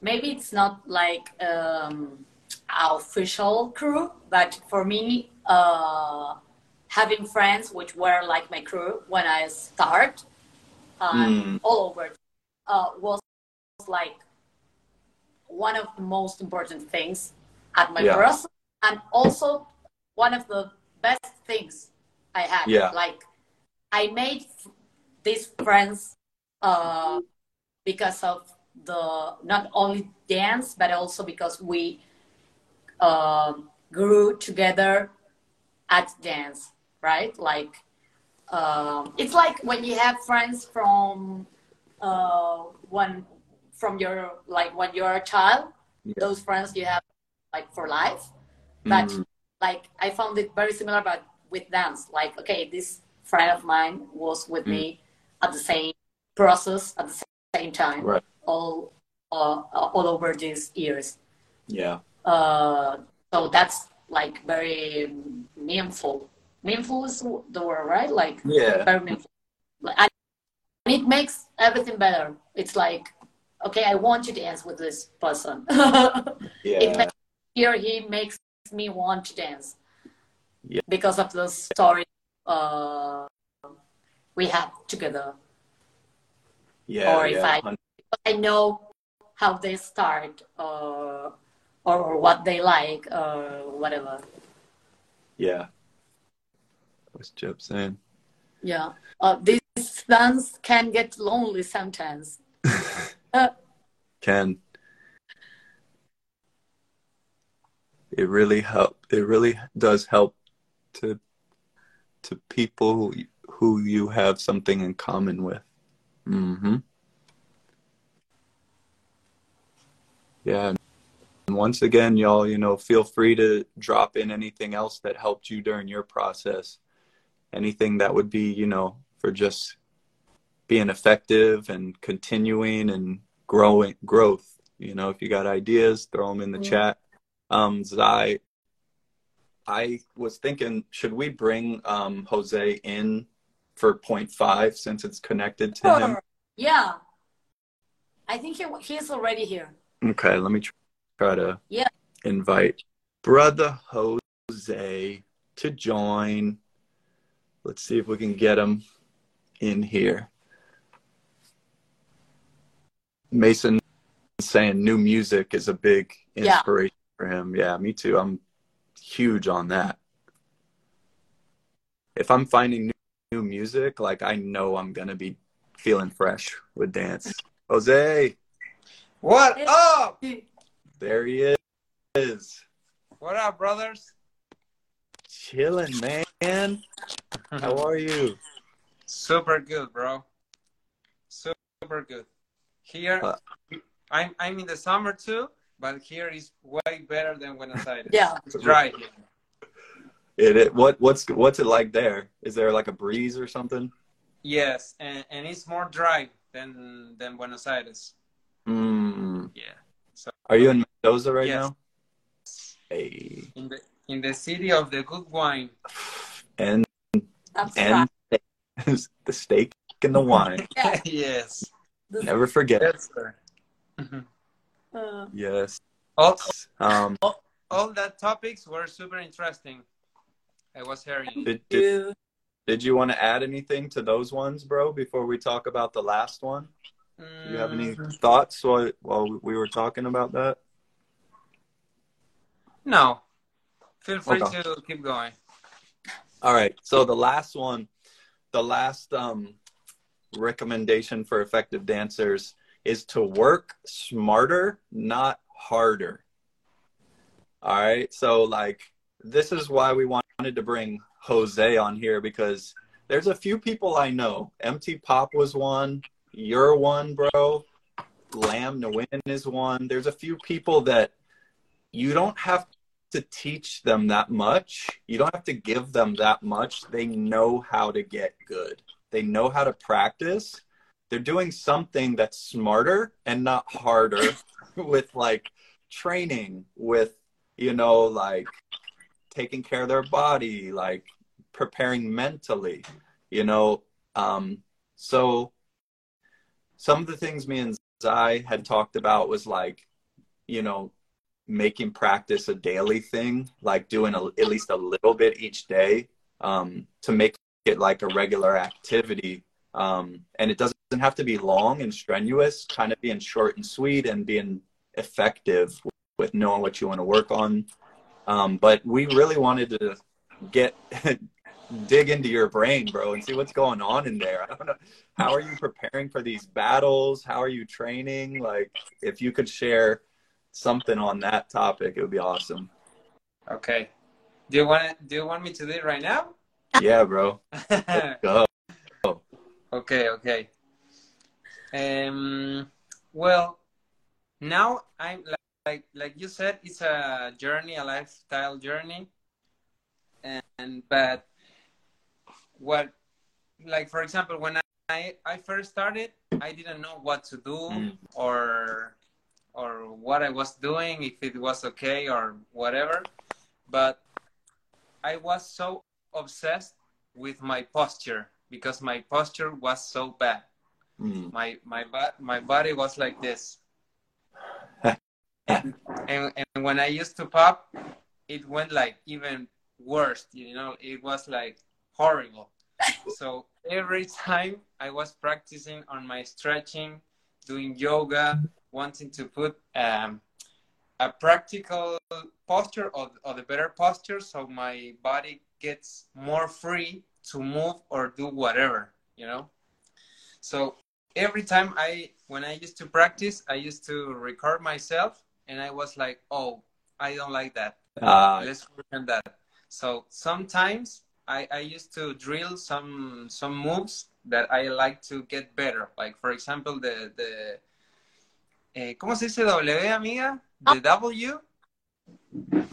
[SPEAKER 2] maybe it's not like um official crew, but for me, uh, having friends which were like my crew when I start, um, mm. all over, uh, was like one of the most important things at my yeah. process, and also one of the best things I had.
[SPEAKER 1] Yeah.
[SPEAKER 2] Like I made these friends uh, because of the not only dance but also because we uh, grew together at dance, right? Like um, it's like when you have friends from uh, when from your like when you're a child, yeah. those friends you have like for life. But mm-hmm. like I found it very similar, but with dance. Like okay, this friend of mine was with mm-hmm. me at the same process at the same time,
[SPEAKER 1] right.
[SPEAKER 2] all uh, all over these years.
[SPEAKER 1] Yeah.
[SPEAKER 2] Uh, so that's like very meaningful. Meaningful is the word, right? Like
[SPEAKER 1] yeah,
[SPEAKER 2] very meaningful. And it makes everything better. It's like, okay, I want to dance with this person. *laughs*
[SPEAKER 1] yeah.
[SPEAKER 2] It makes, here he makes me want to dance. Yeah. Because of the story uh, we have together.
[SPEAKER 1] Yeah.
[SPEAKER 2] Or if
[SPEAKER 1] yeah.
[SPEAKER 2] I I know how they start uh, or what they like or whatever.
[SPEAKER 1] Yeah. What's Jeb saying?
[SPEAKER 2] Yeah. Uh, these dance can get lonely sometimes. *laughs*
[SPEAKER 1] can. It really help. It really does help to to people who who you have something in common with. Mm-hmm. Yeah. And once again, y'all, you know, feel free to drop in anything else that helped you during your process. Anything that would be, you know, for just being effective and continuing and growing growth. You know, if you got ideas, throw them in the chat. Um, Zai, I was thinking, should we bring um, Jose in for point five since it's connected to him?
[SPEAKER 2] Yeah. I think he, he's already here.
[SPEAKER 1] Okay, let me try try to
[SPEAKER 2] yeah.
[SPEAKER 1] invite brother Jose to join. Let's see if we can get him in here. Mason saying new music is a big
[SPEAKER 2] Yeah.
[SPEAKER 1] inspiration for him. Yeah, me too. I'm huge on that. If I'm finding new, new music, like I know I'm gonna be feeling fresh with dance. Jose,
[SPEAKER 3] What up?
[SPEAKER 1] there he is.
[SPEAKER 3] What up, brothers?
[SPEAKER 1] Chilling, man. How are you?
[SPEAKER 3] Super good, bro. Super good. Here,
[SPEAKER 1] Uh,
[SPEAKER 3] I'm I'm in the summer too, but here is way better than Buenos Aires.
[SPEAKER 2] Yeah.
[SPEAKER 3] It's dry here.
[SPEAKER 1] It, it what what's what's it like there? Is there like a breeze or something?
[SPEAKER 3] Yes, and, and it's more dry than than Buenos Aires.
[SPEAKER 1] Mm.
[SPEAKER 3] Yeah.
[SPEAKER 1] Are you in Mendoza right
[SPEAKER 3] Yes.
[SPEAKER 1] now? Hey.
[SPEAKER 3] In the in the city of the good wine.
[SPEAKER 1] And
[SPEAKER 2] That's
[SPEAKER 1] and
[SPEAKER 2] right.
[SPEAKER 1] the steak *laughs* and the wine.
[SPEAKER 2] Yeah. *laughs*
[SPEAKER 3] yes.
[SPEAKER 1] Never forget.
[SPEAKER 3] Yes, sir. Mhm.
[SPEAKER 2] uh,
[SPEAKER 1] Yes.
[SPEAKER 3] All,
[SPEAKER 1] Um
[SPEAKER 3] all, all that topics were super interesting. I was hearing.
[SPEAKER 1] did, did,
[SPEAKER 2] you-
[SPEAKER 1] did you want to add anything to those ones, bro, before we talk about the last one? Do you have any
[SPEAKER 3] Mm,
[SPEAKER 1] thoughts while while we were talking about that?
[SPEAKER 3] No. Feel free
[SPEAKER 1] Okay.
[SPEAKER 3] to keep going.
[SPEAKER 1] All right. So the last one, the last um, recommendation for effective dancers is to work smarter, not harder. All right. So like this is why we wanted to bring Jose on here because there's a few people I know. MT Pop was one. You're one, bro. Lamb Nguyen is one. There's a few people that you don't have to teach them that much. You don't have to give them that much. They know how to get good. They know how to practice. They're doing something that's smarter and not harder *laughs* with like training, with, you know, like taking care of their body, like preparing mentally, you know. Um, so some of the things me and Zai had talked about was like, you know, making practice a daily thing, like doing a, at least a little bit each day um, to make it like a regular activity. Um, and it doesn't have to be long and strenuous, kind of being short and sweet and being effective with knowing what you want to work on. Um, but we really wanted to get *laughs* dig into your brain, bro, and see what's going on in there. I don't know. How are you preparing for these battles? How are you training? Like, if you could share something on that topic, it would be awesome.
[SPEAKER 3] Okay. Do you want do you want me to do it right now?
[SPEAKER 1] Yeah, bro. *laughs* Go.
[SPEAKER 3] okay, okay. Um well, now I'm like, like you said it's a journey, a lifestyle journey. And, and but what like for example when I I first started, I didn't know what to do
[SPEAKER 1] Mm.
[SPEAKER 3] or or what I was doing, if it was okay or whatever. But I was so obsessed with my posture because my posture was so bad.
[SPEAKER 1] Mm.
[SPEAKER 3] My my my body was like this. And, and when I used to pop, it went like even worse. You know, it was like horrible. *laughs* so every time I was practicing on my stretching, doing yoga, wanting to put um, a practical posture or, or the better posture so my body gets more free to move or do whatever, you know? So every time I, when I used to practice, I used to record myself and I was like, oh, I don't like that.
[SPEAKER 1] Uh,
[SPEAKER 3] Let's work on that. So sometimes I, I used to drill some some moves that I like to get better. Like for example, the the eh, ¿cómo se dice W, amiga? The W,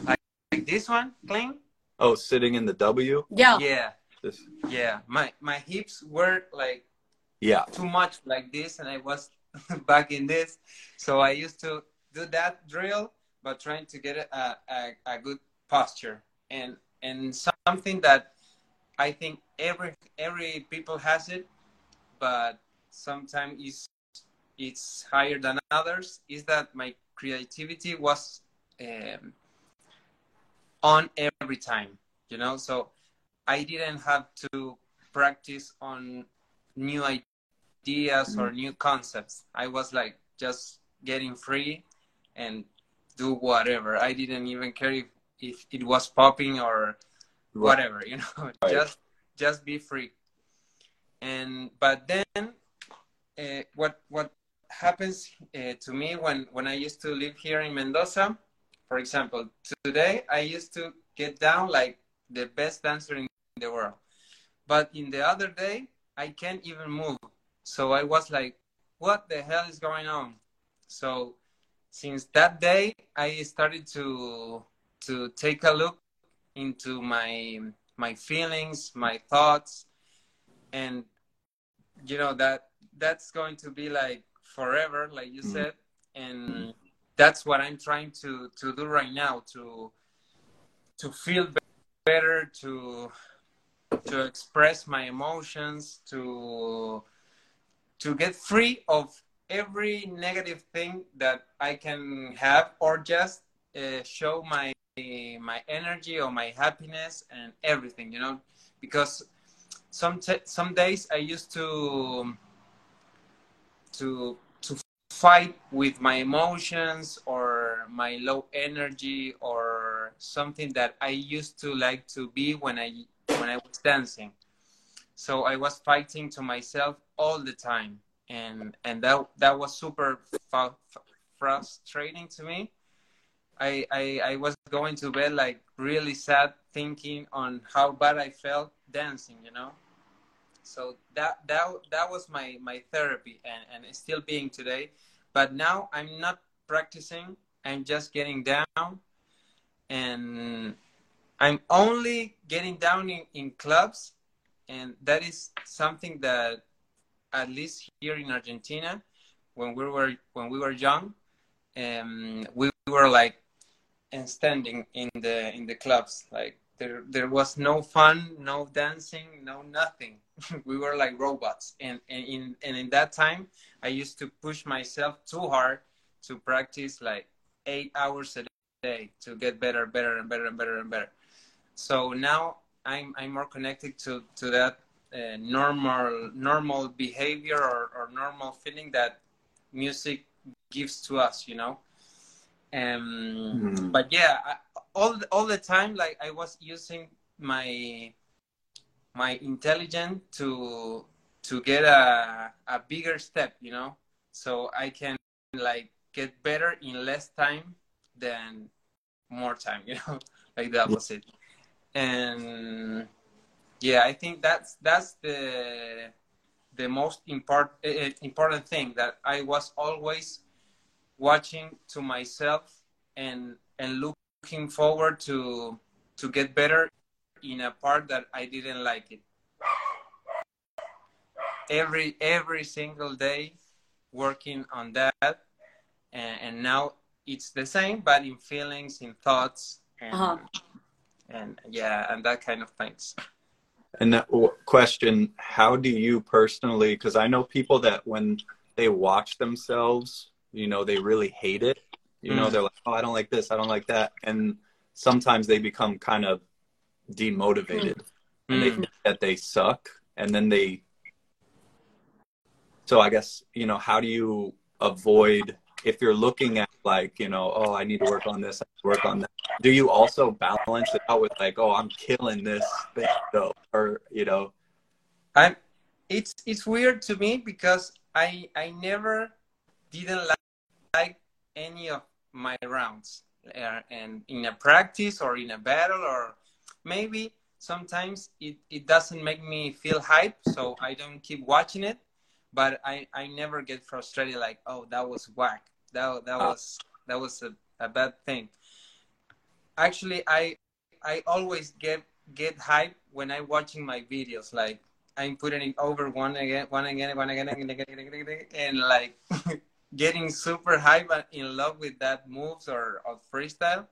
[SPEAKER 3] like, like this one, clean.
[SPEAKER 1] oh, sitting in the W.
[SPEAKER 2] Yeah.
[SPEAKER 3] Yeah,
[SPEAKER 1] This,
[SPEAKER 3] yeah. My my hips were like
[SPEAKER 1] yeah.
[SPEAKER 3] too much like this, and I was *laughs* back in this. So I used to do that drill, but trying to get a, a, a good posture and and something that I think every every people has it, but sometimes it's it's higher than others. Is that my creativity was um, on every time, you know? So I didn't have to practice on new ideas or new concepts. I was like just getting free and do whatever. I didn't even care if, if it was popping or whatever, you know, *laughs*
[SPEAKER 1] Right.
[SPEAKER 3] just just be free. And but then uh, what what happens uh, to me when when I used to live here in Mendoza, for example, today I used to get down like the best dancer in the world. But in the other day, I can't even move. So I was like, what the hell is going on? So since that day, I started to to take a look into my my feelings, my thoughts, and you know that that's going to be like forever, like you
[SPEAKER 1] Mhm.
[SPEAKER 3] said, and that's what I'm trying to to do right now to to feel be- better, to to express my emotions, to to get free of every negative thing that I can have, or just uh, show my my energy or my happiness and everything, you know, because some some days I used to to to fight with my emotions or my low energy or something that I used to like to be when I when I was dancing. So I was fighting to myself all the time, and and that that was super frustrating to me. I, I I was going to bed like really sad, thinking on how bad I felt dancing, you know. So that that that was my my therapy, and and it's still being today. But now I'm not practicing. I'm just getting down, and I'm only getting down in, in clubs, and that is something that at least here in Argentina, when we were when we were young, um, we were like and standing in the in the clubs. Like there there was no fun no dancing no nothing. *laughs* We were like robots. And, and in and in that time i used to push myself too hard to practice like eight hours a day to get better better and better and better and better. So now i'm i'm more connected to to that uh, normal normal behavior or, or normal feeling that music gives to us you know? Um
[SPEAKER 1] Mhm.
[SPEAKER 3] but yeah I, all all the time like i was using my my intelligence to to get a a bigger step you know? So i can like get better in less time than more time *laughs* you know? Like the opposite. And yeah i think that's that's the the most important uh, important thing that i was always watching to myself and and looking forward to to get better in a part that I didn't like it. Every every single day working on that and, and now it's the same but in feelings, in thoughts and
[SPEAKER 2] Uh-huh.
[SPEAKER 3] and yeah, and that kind of things.
[SPEAKER 1] And that w- question, how do you personally, because I know people that when they watch themselves, you know, they really hate it. You know,
[SPEAKER 3] Mm.
[SPEAKER 1] they're like, oh, I don't like this, I don't like that. And sometimes they become kind of demotivated and they
[SPEAKER 3] Mm.
[SPEAKER 1] think that they suck. And then they, so I guess, you know, how do you avoid, if you're looking at like, you know, oh, I need to work on this, I work on that. Do you also balance it out with like, oh, I'm killing this thing though, or you know,
[SPEAKER 3] I'm it's it's weird to me because I I never didn't like, like any of my rounds uh, and in a practice or in a battle or maybe sometimes it, it doesn't make me feel hype so I don't keep watching it but I, I never get frustrated like oh that was whack that that
[SPEAKER 1] Ah.
[SPEAKER 3] was that was a, a bad thing actually I I always get get hype when I'm watching my videos. Like I'm putting it over one again, one again, one again, again, again, again, again, again, and like *laughs* getting super hype and in love with that moves or, or freestyle.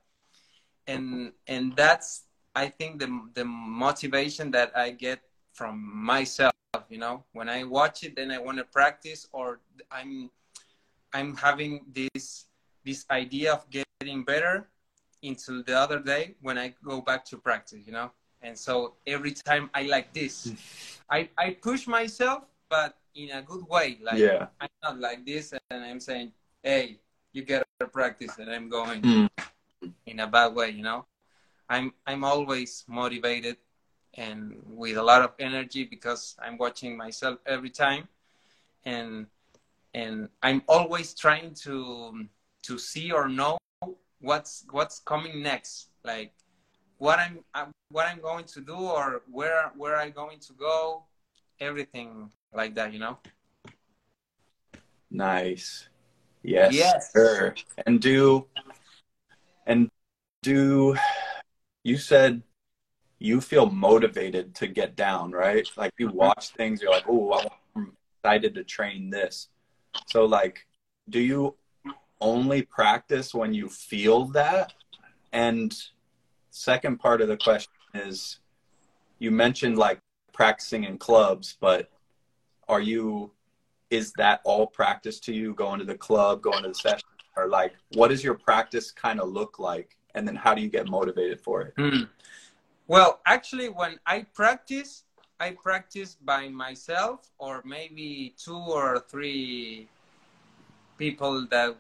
[SPEAKER 3] And and that's I think the the motivation that I get from myself. You know, when I watch it, then I want to practice, or I'm I'm having this this idea of getting better until the other day when I go back to practice, you know. and so every time I like this, *laughs* I I push myself, but in a good way. Like
[SPEAKER 1] Yeah.
[SPEAKER 3] I'm not like this, and I'm saying, "Hey, you gotta practice," and I'm going
[SPEAKER 1] Mm.
[SPEAKER 3] in a bad way. You know, I'm I'm always motivated and with a lot of energy because I'm watching myself every time, and and I'm always trying to to see or know what's what's coming next, like what I'm uh, what I'm going to do or where where I'm going to go, everything like that. You know.
[SPEAKER 1] Nice. Yes.
[SPEAKER 3] Yes.
[SPEAKER 1] Sure. And do and do you said you feel motivated to get down, right? Like you watch things, you're like, oh, I'm excited to train this. So like, do you only practice when you feel that? And second part of the question is you mentioned like practicing in clubs, but are you is that all practice to you going to the club going to the session or like what does your practice kind of look like and then how do you get motivated for it
[SPEAKER 3] Hmm. Well, actually, when I practice, I practice by myself or maybe two or three people that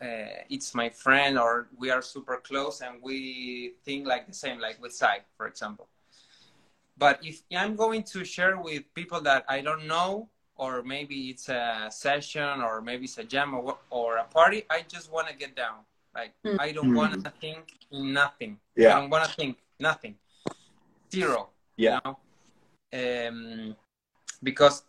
[SPEAKER 3] uh, it's my friend or we are super close and we think like the same, like with Sai, for example. But if I'm going to share with people that I don't know, or maybe it's a session, or maybe it's a jam or, or a party, I just want to get down. Like
[SPEAKER 2] Mm.
[SPEAKER 3] I don't want to think nothing. I
[SPEAKER 1] yeah
[SPEAKER 3] don't want to think nothing. Zero.
[SPEAKER 1] yeah
[SPEAKER 3] You know? um, because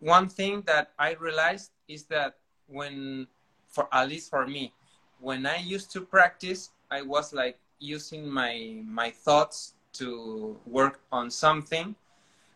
[SPEAKER 3] one thing that I realized is that when, for at least for me, when I used to practice, I was like using my my thoughts to work on something.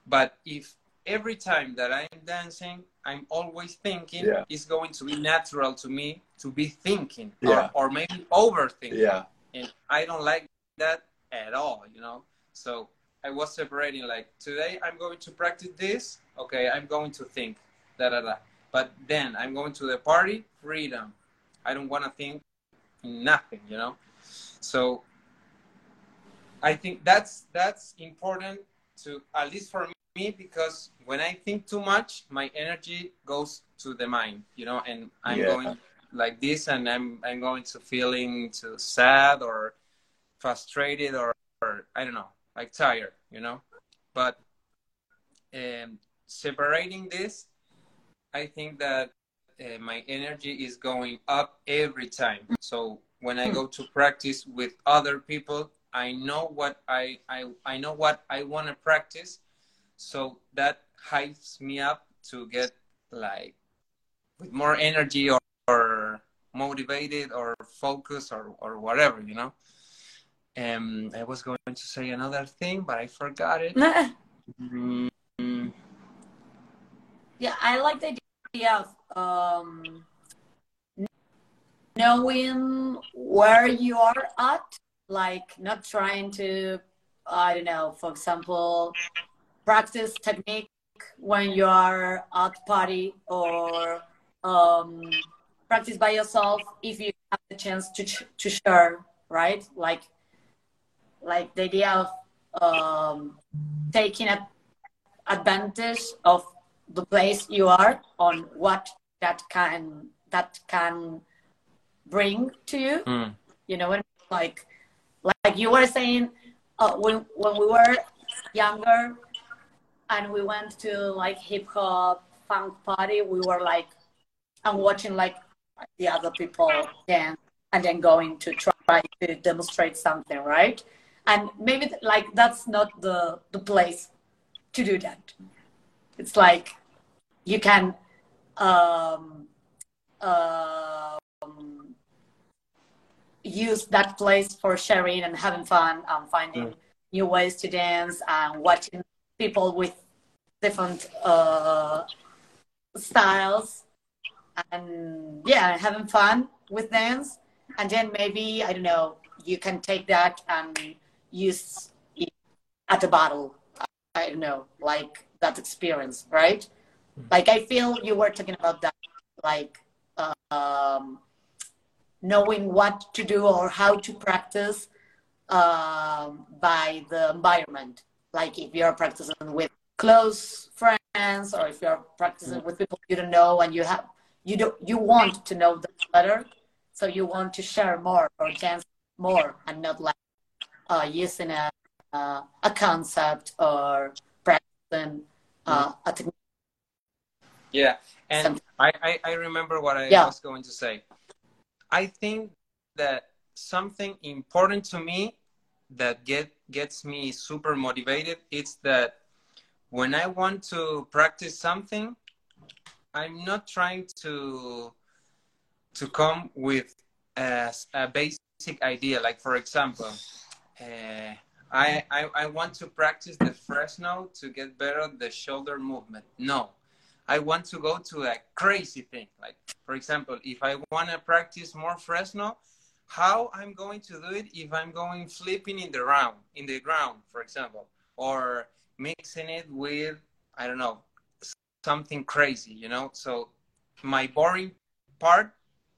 [SPEAKER 3] But if every time that I'm dancing, I'm always thinking,
[SPEAKER 1] Yeah.
[SPEAKER 3] it's going to be natural to me to be thinking
[SPEAKER 1] Yeah.
[SPEAKER 3] or, or maybe overthinking
[SPEAKER 1] yeah
[SPEAKER 3] and I don't like that at all, you know. So I was separating like today I'm going to practice this. Okay, I'm going to think da da da. But then I'm going to the party, freedom. I don't want to think nothing, you know. So I think that's that's important to at least for me because when I think too much, my energy goes to the mind, you know, and I'm
[SPEAKER 1] Yeah.
[SPEAKER 3] going like this and I'm I'm going to feeling too sad or frustrated or, or I don't know, like tired, you know. But um, separating this, I think that uh, my energy is going up every time. So when I go to practice with other people, I know what I I, I know what I want to practice, so that hypes me up to get like with more energy or, or motivated or focused or, or whatever, you know. Um, I was going to say another thing, but I forgot it. Mm,
[SPEAKER 2] yeah, I like the idea of um, knowing where you are at, like not trying to, I don't know, for example, practice technique when you are at party or um, practice by yourself if you have the chance to to share, right? Like, like the idea of um, taking a advantage of the place you are on what that can that can bring to you.
[SPEAKER 3] Mm,
[SPEAKER 2] you know like like you were saying uh, when when we were younger and we went to like hip hop funk party we were like and watching like the other people dance and then going to try to demonstrate something right and maybe like that's not the the place to do that. It's like you can um, um, use that place for sharing and having fun and finding
[SPEAKER 3] Mm.
[SPEAKER 2] new ways to dance and watching people with different uh, styles. And yeah having fun with dance. And then maybe i don't know you can take that and use at a battle i don't know like that experience right? Like i feel you were talking about that like um, knowing what to do or how to practice um, by the environment. Like if you're practicing with close friends, or if you're practicing with people you don't know, and you have you don't you want to know them better, so you want to share more or dance more, and not like uh, using a uh, a concept or practicing uh, a technique.
[SPEAKER 3] Yeah, and I, I, I remember what I yeah. was going to say. I think that something important to me that get gets me super motivated is that when I want to practice something, I'm not trying to to come with a, a basic idea. Like for example, uh, I, I I want to practice the Fresno to get better the shoulder movement. No, I want to go to a crazy thing. Like, for example, if I want to practice more Fresno, how I'm going to do it if I'm going flipping in the round, in the ground, for example, or mixing it with, I don't know, something crazy, you know? So my boring part,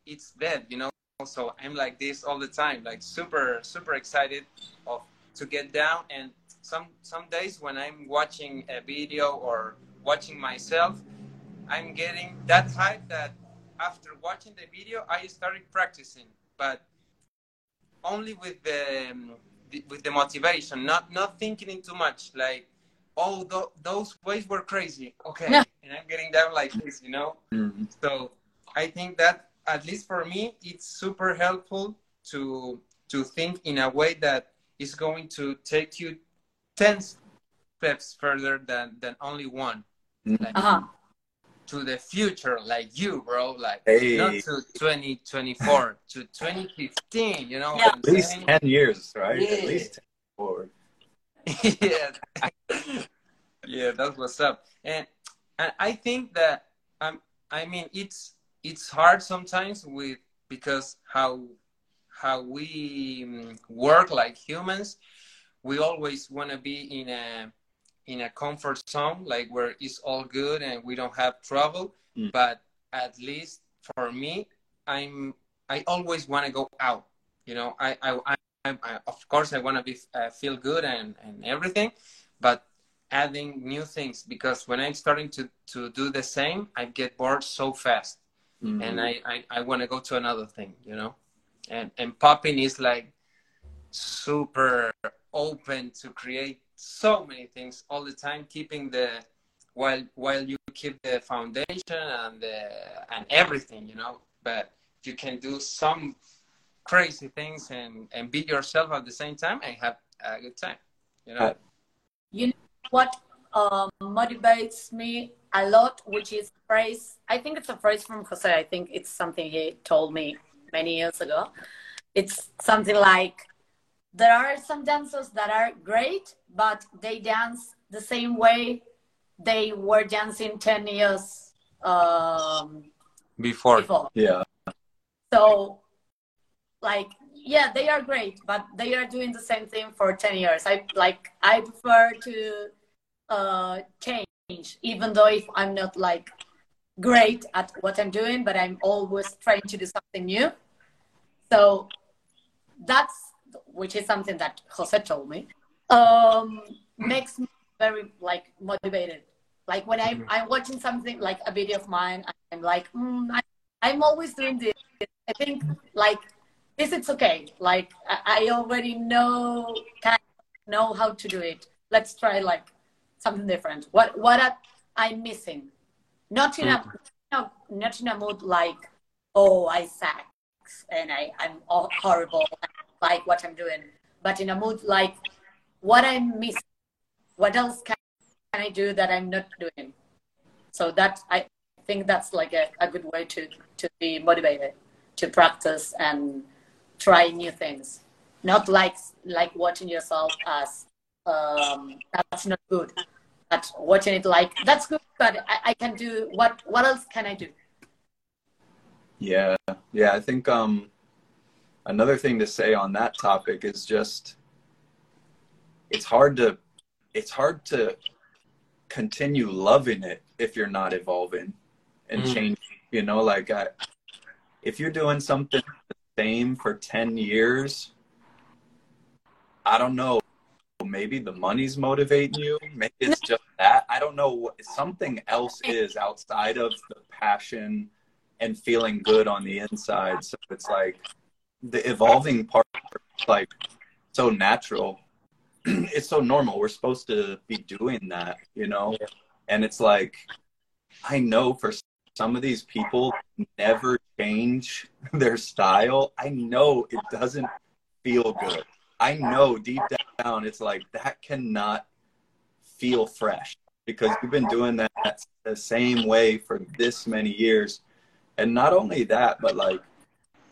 [SPEAKER 3] it's dead, you know? So I'm like this all the time, like super, super excited of to get down. And some, some days when I'm watching a video or watching myself, I'm getting that hype that after watching the video, I started practicing, but only with the, um, with the motivation, not not thinking in too much. Like, oh, th- those ways were crazy. Okay, yeah. *laughs* and I'm getting down like this, you know. Mm-hmm. So I think that at least for me, it's super helpful to to think in a way that is going to take you ten steps further than than only one.
[SPEAKER 2] Mm-hmm. Like, uh-huh
[SPEAKER 3] to the future like you bro like hey. not to 2024 *laughs* to 2015 you know
[SPEAKER 1] yeah. at least saying? 10 years right yeah. at least 10 forward *laughs*
[SPEAKER 3] yeah *laughs* yeah that's what's up and and i think that um i mean it's it's hard sometimes with because how how we um, work like humans we always want to be in a in a comfort zone, like where it's all good and we don't have trouble. Mm. But at least for me, I'm I always want to go out. You know, I I, I, I of course I want to be uh, feel good and and everything, but adding new things because when I'm starting to to do the same, I get bored so fast, mm-hmm. and I I, I want to go to another thing. You know, and and popping is like super open to create so many things all the time, keeping the while while you keep the foundation and the and everything, you know. But you can do some crazy things and and be yourself at the same time and have a good time, you know.
[SPEAKER 2] You know what um, motivates me a lot, which is a phrase. I think it's a phrase from Jose. I think it's something he told me many years ago. It's something like there are some dancers that are great, but they dance the same way they were dancing 10 years um,
[SPEAKER 3] before.
[SPEAKER 1] before. Yeah.
[SPEAKER 2] So, like, yeah, they are great, but they are doing the same thing for 10 years. I like, I prefer to uh, change, even though if I'm not like great at what I'm doing, but I'm always trying to do something new. So that's which is something that Jose told me, um, makes me very like motivated. Like when I'm. I'm watching something like a video of mine, I'm like, mm, I, I'm always doing this. I think like this, it's okay. Like I, I already know, kind of know how to do it. Let's try like something different. What what I'm missing? Not in a, mm-hmm. not in a mood like, oh, I suck and I, I'm all horrible like what I'm doing, but in a mood like what I'm missing. What else can, can I do that I'm not doing? So that I think that's like a, a good way to, to be motivated, to practice and try new things. Not like like watching yourself as um, that's not good, but watching it like that's good, but I, I can do what what else can I do?
[SPEAKER 1] Yeah, yeah. I think um, another thing to say on that topic is just it's hard to it's hard to continue loving it if you're not evolving and mm. changing you know like I, if you're doing something the same for 10 years I don't know. Maybe the money's motivating you. Maybe it's just that. I don't know what something else is outside of the passion and feeling good on the inside. So it's like the evolving part, like so natural. *clears throat* it's so normal. We're supposed to be doing that, you know? And it's like, I know for some of these people never change *laughs* their style. I know it doesn't feel good. I know deep down it's like that cannot feel fresh because you've been doing that the same way for this many years. And not only that, but like,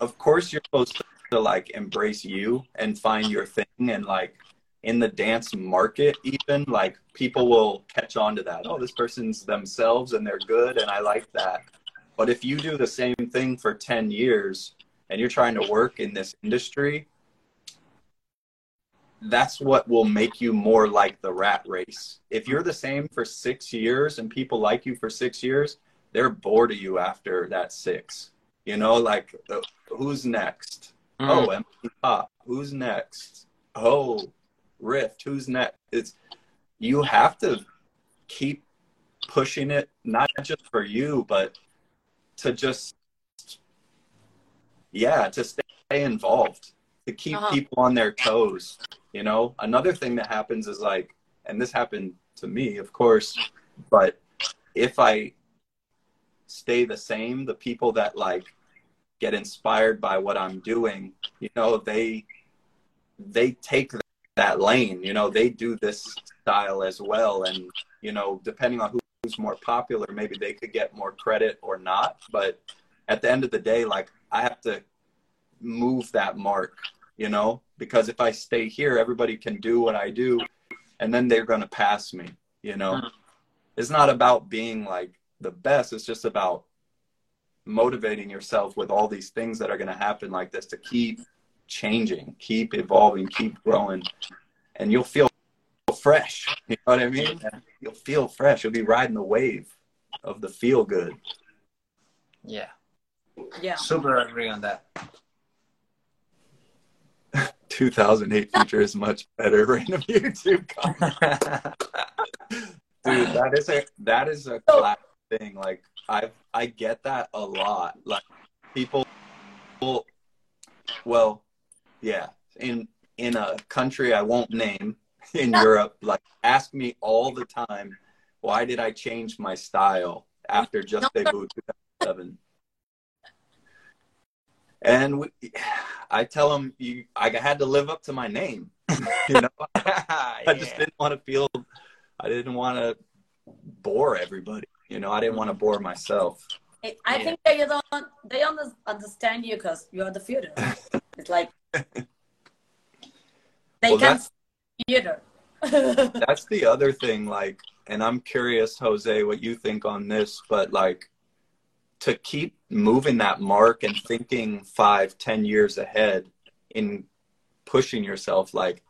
[SPEAKER 1] of course, you're supposed to like embrace you and find your thing and like in the dance market even like people will catch on to that. Oh this person's themselves and they're good and i like that. But if you do the same thing for 10 years and you're trying to work in this industry that's what will make you more like the rat race. If you're the same for six years and people like you for six years they're bored of you after that six. You know like uh, who's next? Mm. oh MP pop who's next? Oh rift who's next? It's you have to keep pushing it not just for you but to just yeah to stay involved to keep uh-huh. people on their toes you know another thing that happens is like and this happened to me of course but if i stay the same the people that like get inspired by what i'm doing you know they they take that lane. You know, they do this style as well, and you know, depending on who's more popular, maybe they could get more credit or not. But at the end of the day, like I have to move that mark, you know, because if I stay here, everybody can do what I do, and then they're gonna pass me. You know, mm-hmm. it's not about being like the best. It's just about motivating yourself with all these things that are going to happen like this to keep changing, keep evolving, keep growing, and you'll feel fresh. You know what I mean? You'll feel fresh. You'll be riding the wave of the feel good.
[SPEAKER 3] Yeah.
[SPEAKER 2] Yeah.
[SPEAKER 3] Super agree on that.
[SPEAKER 1] 2008 future is much better. *laughs* Random YouTube Dude, that is a that is a classic thing. Like I I get that a lot. Like people, well, yeah, in in a country I won't name in Europe, like ask me all the time, why did I change my style after Juste Debout 2007? And we, *sighs* I tell them, you, I had to live up to my name. *laughs* you know, *laughs* I just didn't want to feel, I didn't want to bore everybody. You know, I didn't want to bore myself.
[SPEAKER 2] I yeah. think they don't, they don't understand you because you are the future. *laughs* it's like they well, can theater.
[SPEAKER 1] that's the other thing, like, and I'm curious, Jose, what you think on this, but like to keep moving that mark and thinking five, ten years ahead in pushing yourself, like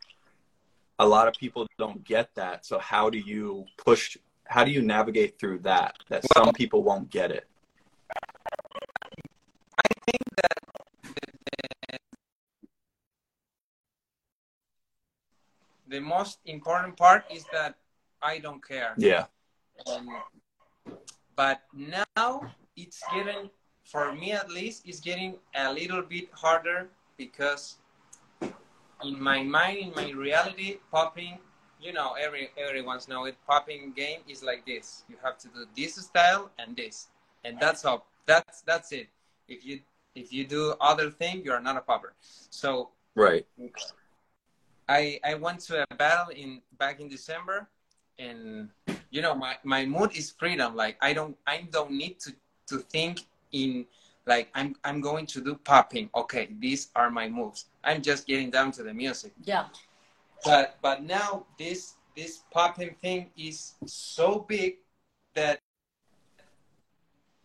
[SPEAKER 1] a lot of people don't get that. So how do you push how do you navigate through that? That well, some people won't get it.
[SPEAKER 3] I think that the most important part is that I don't care.
[SPEAKER 1] Yeah.
[SPEAKER 3] Um, but now it's getting, for me at least, it's getting a little bit harder because in my mind, in my reality, popping, you know, every everyone's know it. Popping game is like this. You have to do this style and this, and that's all. That's that's it. If you if you do other thing, you are not a popper. So
[SPEAKER 1] right.
[SPEAKER 3] I I went to a battle in back in December, and you know my my mood is freedom. Like I don't I don't need to to think in like I'm I'm going to do popping. Okay, these are my moves. I'm just getting down to the music.
[SPEAKER 2] Yeah.
[SPEAKER 3] But but now this this popping thing is so big that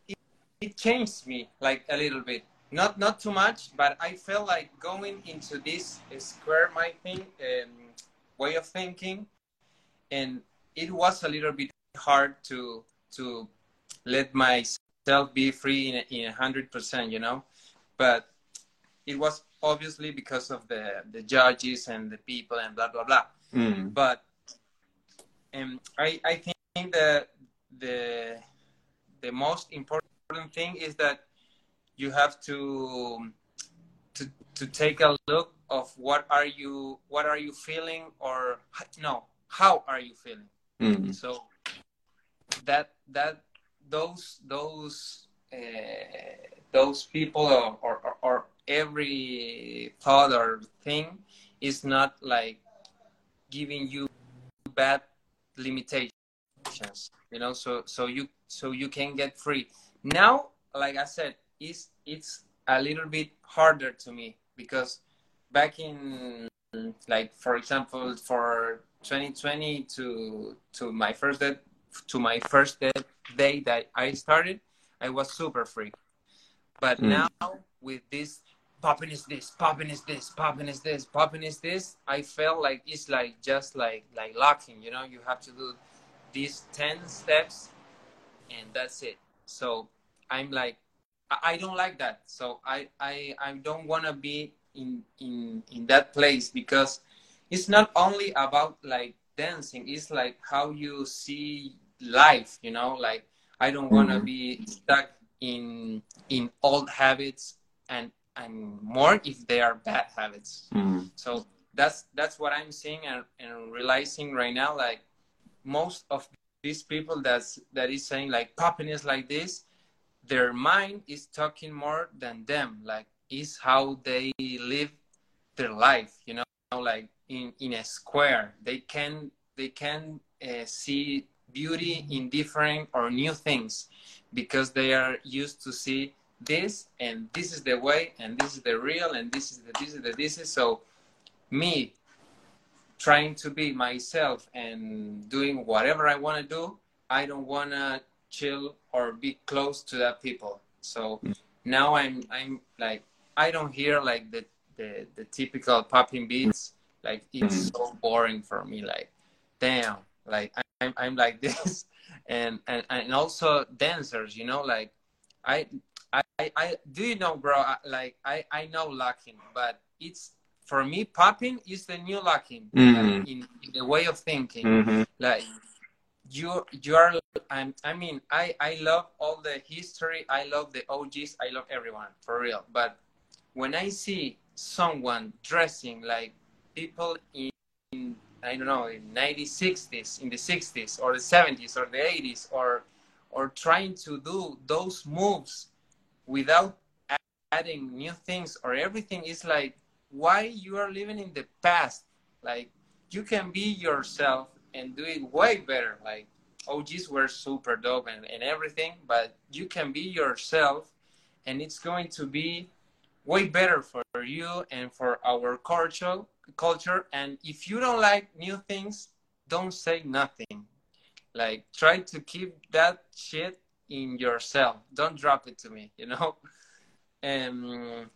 [SPEAKER 3] it, it changed me like a little bit not not too much, but I felt like going into this square mind thing um, way of thinking, and it was a little bit hard to to let myself be free in in a hundred percent, you know. But it was obviously because of the the judges and the people and blah blah blah.
[SPEAKER 1] Mm.
[SPEAKER 3] But um, I I think that the the most important thing is that you have to to to take a look of what are you what are you feeling or no how are you feeling
[SPEAKER 1] Mm.
[SPEAKER 3] so that that those those uh, those people or, or, or every thought or thing is not like giving you bad limitations you know? So so you so you can get free. Now like i said it's it's a little bit harder to me because back in like for example for 2020 to to my first day to my first day, day that i started i was super free. But
[SPEAKER 1] Mm.
[SPEAKER 3] now with this popping is this popping is this popping is this popping is this i felt like it's like just like like locking you know? You have to do these 10 steps and that's it. So i'm like i, I don't like that. So i i, I don't want to be in in in that place because it's not only about like dancing it's like how you see life you know? Like i don't want to
[SPEAKER 1] Mhm.
[SPEAKER 3] be stuck in in old habits and and more if they are bad habits.
[SPEAKER 1] Mm.
[SPEAKER 3] so that's that's what i'm seeing and, and realizing right now like most of these people that's that is saying like popping is like this their mind is talking more than them. Like is how they live their life you know? Like in in a square. They can they can uh, see beauty in different or new things because they are used to see this and this is the way and this is the real and this is the this is the this is so me trying to be myself and doing whatever I want to do, I don't want to chill or be close to that people. So now I'm I'm like I don't hear like the the, the typical popping beats. Like it's
[SPEAKER 1] Mm.
[SPEAKER 3] so boring for me. Like damn, like I'm I'm like *laughs* this, and and and also dancers. You know, like I I I do you know, bro? I, like I I know locking, but it's for me popping is the new locking
[SPEAKER 1] Mhm.
[SPEAKER 3] like, in, in the way of thinking
[SPEAKER 1] Mhm.
[SPEAKER 3] like you you are I'm, i mean i i love all the history i love the og's i love everyone for real but when i see someone dressing like people in i don't know in 1960s in the 60s or the 70s or the 80s or or trying to do those moves without adding new things or everything is like why you are living in the past? Like you can be yourself and do it way better. Like oh, og's were super dope and, and everything but you can be yourself and it's going to be way better for you and for our culture culture and if you don't like new things don't say nothing. Like try to keep that shit in yourself. Don't drop it to me you know? *laughs* Um,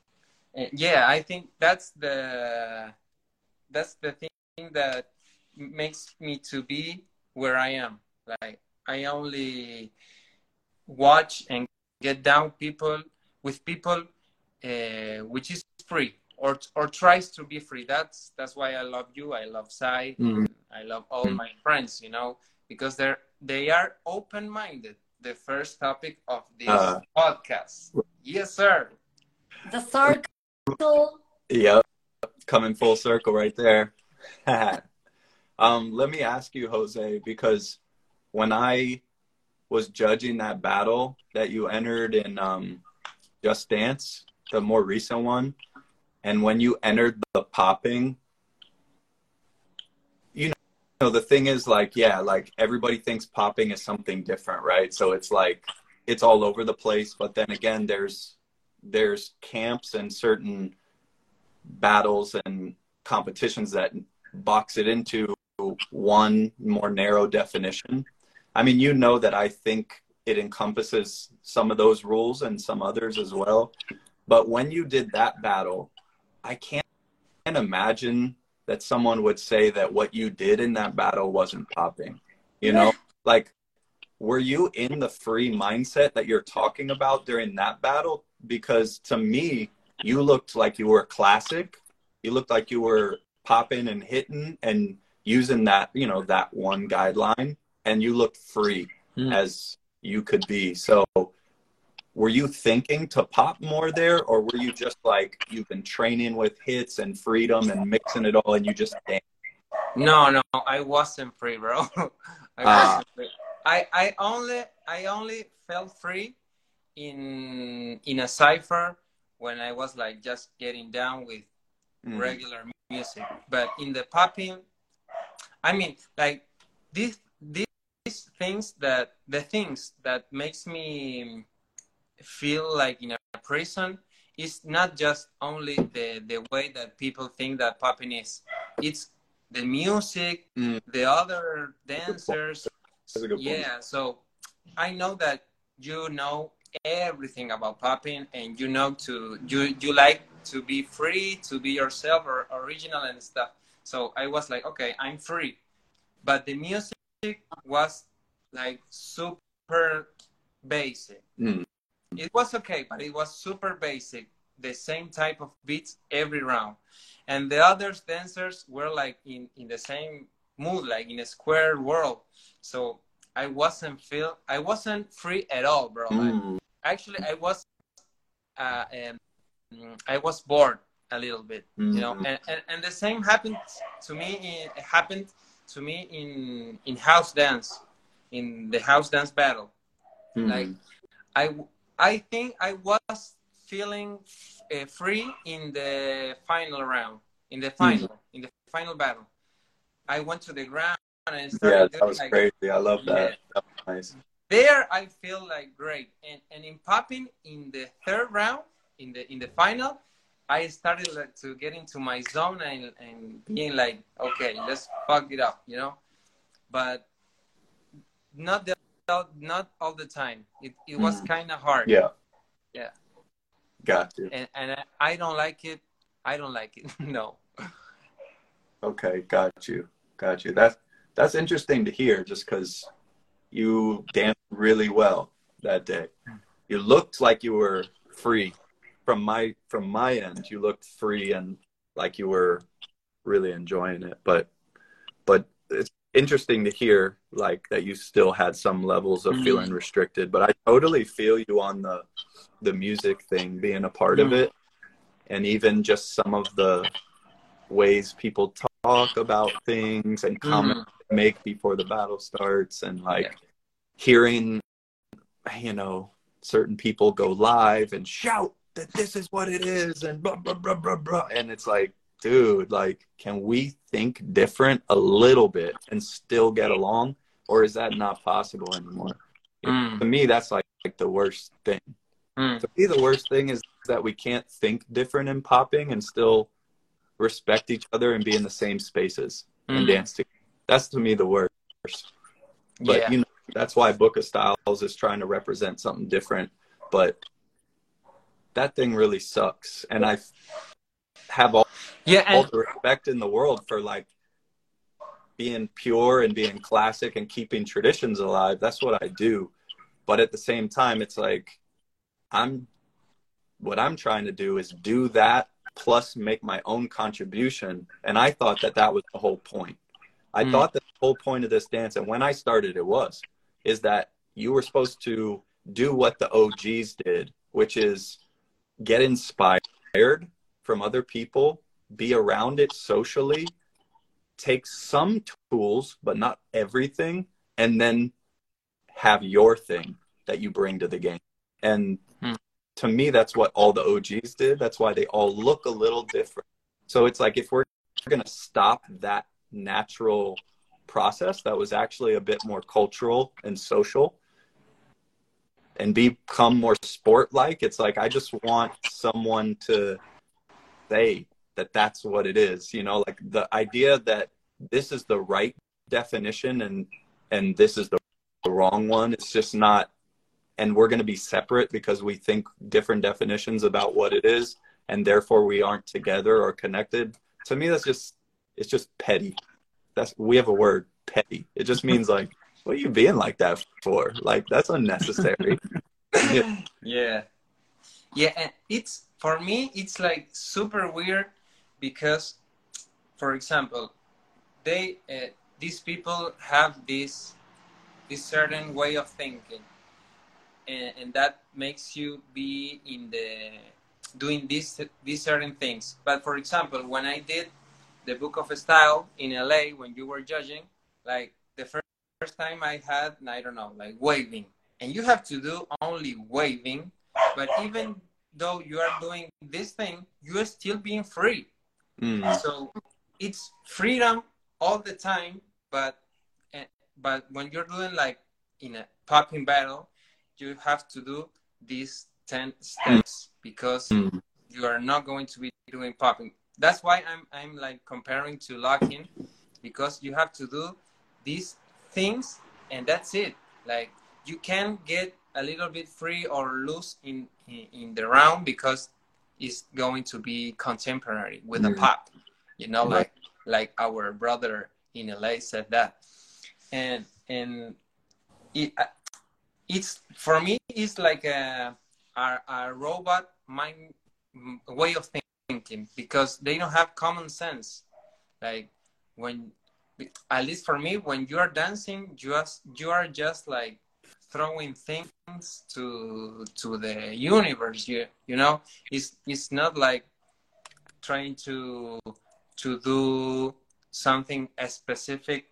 [SPEAKER 3] and yeah i think that's the that's the thing that makes me to be where i am. Like i only watch and get down people with people uh, which is free or or tries to be free that's that's why i love you i love sai
[SPEAKER 1] Mhm.
[SPEAKER 3] i love all my friends you know because they're they are open-minded the first topic of this
[SPEAKER 1] Uh.
[SPEAKER 3] podcast yes sir
[SPEAKER 2] The circle.
[SPEAKER 1] Yep. Coming full circle right there. *laughs* um, let me ask you, Jose, because when I was judging that battle that you entered in um, Just Dance, the more recent one, and when you entered the popping, you know, the thing is like, yeah, like everybody thinks popping is something different, right? So it's like, it's all over the place. But then again, there's, there's camps and certain battles and competitions that box it into one more narrow definition. I mean, you know that I think it encompasses some of those rules and some others as well. But when you did that battle, I can't can't imagine that someone would say that what you did in that battle wasn't popping. You know, like, were you in the free mindset that you're talking about during that battle? Because to me, you looked like you were classic. You looked like you were popping and hitting and using that, you know, that one guideline, and you looked free mm. as you could be. So, were you thinking to pop more there, or were you just like you've been training with hits and freedom and mixing it all, and you just dance?
[SPEAKER 3] No, no, I wasn't free, bro. *laughs* I, uh, free. I, I only, I only felt free in in a cipher when I was like just getting down with mm. regular music. But in the popping, I mean, like these these things that the things that makes me feel like in a prison is not just only the the way that people think that popping is. It's the music, mm. the other dancers. Yeah, so I know that you know everything about popping and you know to you you like to be free to be yourself or original and stuff so i was like okay i'm free but the music was like super basic mm. It was okay but it was super basic the same type of beats every round and the other dancers were like in in the same mood like in a square world so I wasn't feel I wasn't free at all, bro. Mm actually I was uh, um, I was bored a little bit, mm-hmm. you know, and, and, and the same happened to me. In, happened to me in in house dance, in the house dance battle. Mm-hmm. Like I I think I was feeling uh, free in the final round, in the final, mm-hmm. in the final battle. I went to the ground and started.
[SPEAKER 1] Yeah, that was like, crazy. I love that. Yeah. that nice
[SPEAKER 3] there I feel like great. And and in popping in the third round, in the in the final, I started like, to get into my zone and, and being like, okay, let's fuck it up, you know. But not the, not all the time. It it was mm. kind of hard.
[SPEAKER 1] Yeah.
[SPEAKER 3] Yeah.
[SPEAKER 1] Got you.
[SPEAKER 3] And and I don't like it. I don't like it. *laughs* no.
[SPEAKER 1] Okay, got you. Got you. That's that's interesting to hear, just because you danced really well that day. You looked like you were free from my from my end. You looked free and like you were really enjoying it. But but it's interesting to hear like that you still had some levels of mm-hmm. feeling restricted. But I totally feel you on the the music thing being a part mm-hmm. of it, and even just some of the ways people talk about things and comment mm-hmm make before the battle starts and like yeah. hearing you know certain people go live and shout that this is what it is and blah blah blah blah blah and it's like dude like can we think different a little bit and still get along or is that not possible anymore mm. to me that's like, like the worst thing mm. to me the worst thing is that we can't think different in popping and still respect each other and be in the same spaces mm. and dance together that's to me the worst. But yeah. you know, that's why Book of Styles is trying to represent something different. But that thing really sucks, and I have all yeah and- all the respect in the world for like being pure and being classic and keeping traditions alive. That's what I do. But at the same time, it's like I'm what I'm trying to do is do that plus make my own contribution. And I thought that that was the whole point. I mm. thought the whole point of this dance, and when I started, it was, is that you were supposed to do what the OGs did, which is get inspired from other people, be around it socially, take some tools, but not everything, and then have your thing that you bring to the game. And hmm. to me, that's what all the OGs did. That's why they all look a little different. So it's like if we're going to stop that natural process that was actually a bit more cultural and social and become more sport like it's like i just want someone to say that that's what it is you know like the idea that this is the right definition and and this is the, the wrong one it's just not and we're going to be separate because we think different definitions about what it is and therefore we aren't together or connected to me that's just it's just petty. That's we have a word, petty. It just means like, what are you being like that for? Like that's unnecessary. *laughs*
[SPEAKER 3] yeah. *laughs* yeah. Yeah, and it's for me it's like super weird because for example they uh, these people have this this certain way of thinking and, and that makes you be in the doing these these certain things. But for example when i did the book of style in la when you were judging like the first, first time i had i don't know like waving. And you have to do only waving but even though you are doing this thing you are still being free
[SPEAKER 1] Mm.
[SPEAKER 3] so it's freedom all the time but eh, but when you're doing like in a popping battle you have to do these 10 steps because
[SPEAKER 1] Mm.
[SPEAKER 3] you are not going to be doing popping that's why i'm i'm like comparing to locking because you have to do these things and that's it like you can get a little bit free or loose in in, in the round because it's going to be contemporary with a
[SPEAKER 1] Mhm.
[SPEAKER 3] pop you know
[SPEAKER 1] Right.
[SPEAKER 3] like like our brother in la said that and and it, uh, it's for me it's like a a, a robot mind mm, way of thinking because they don't have common sense like when at least for me when you are dancing you are, you are just like throwing things to to the universe you you know? It's it's not like trying to to do something specific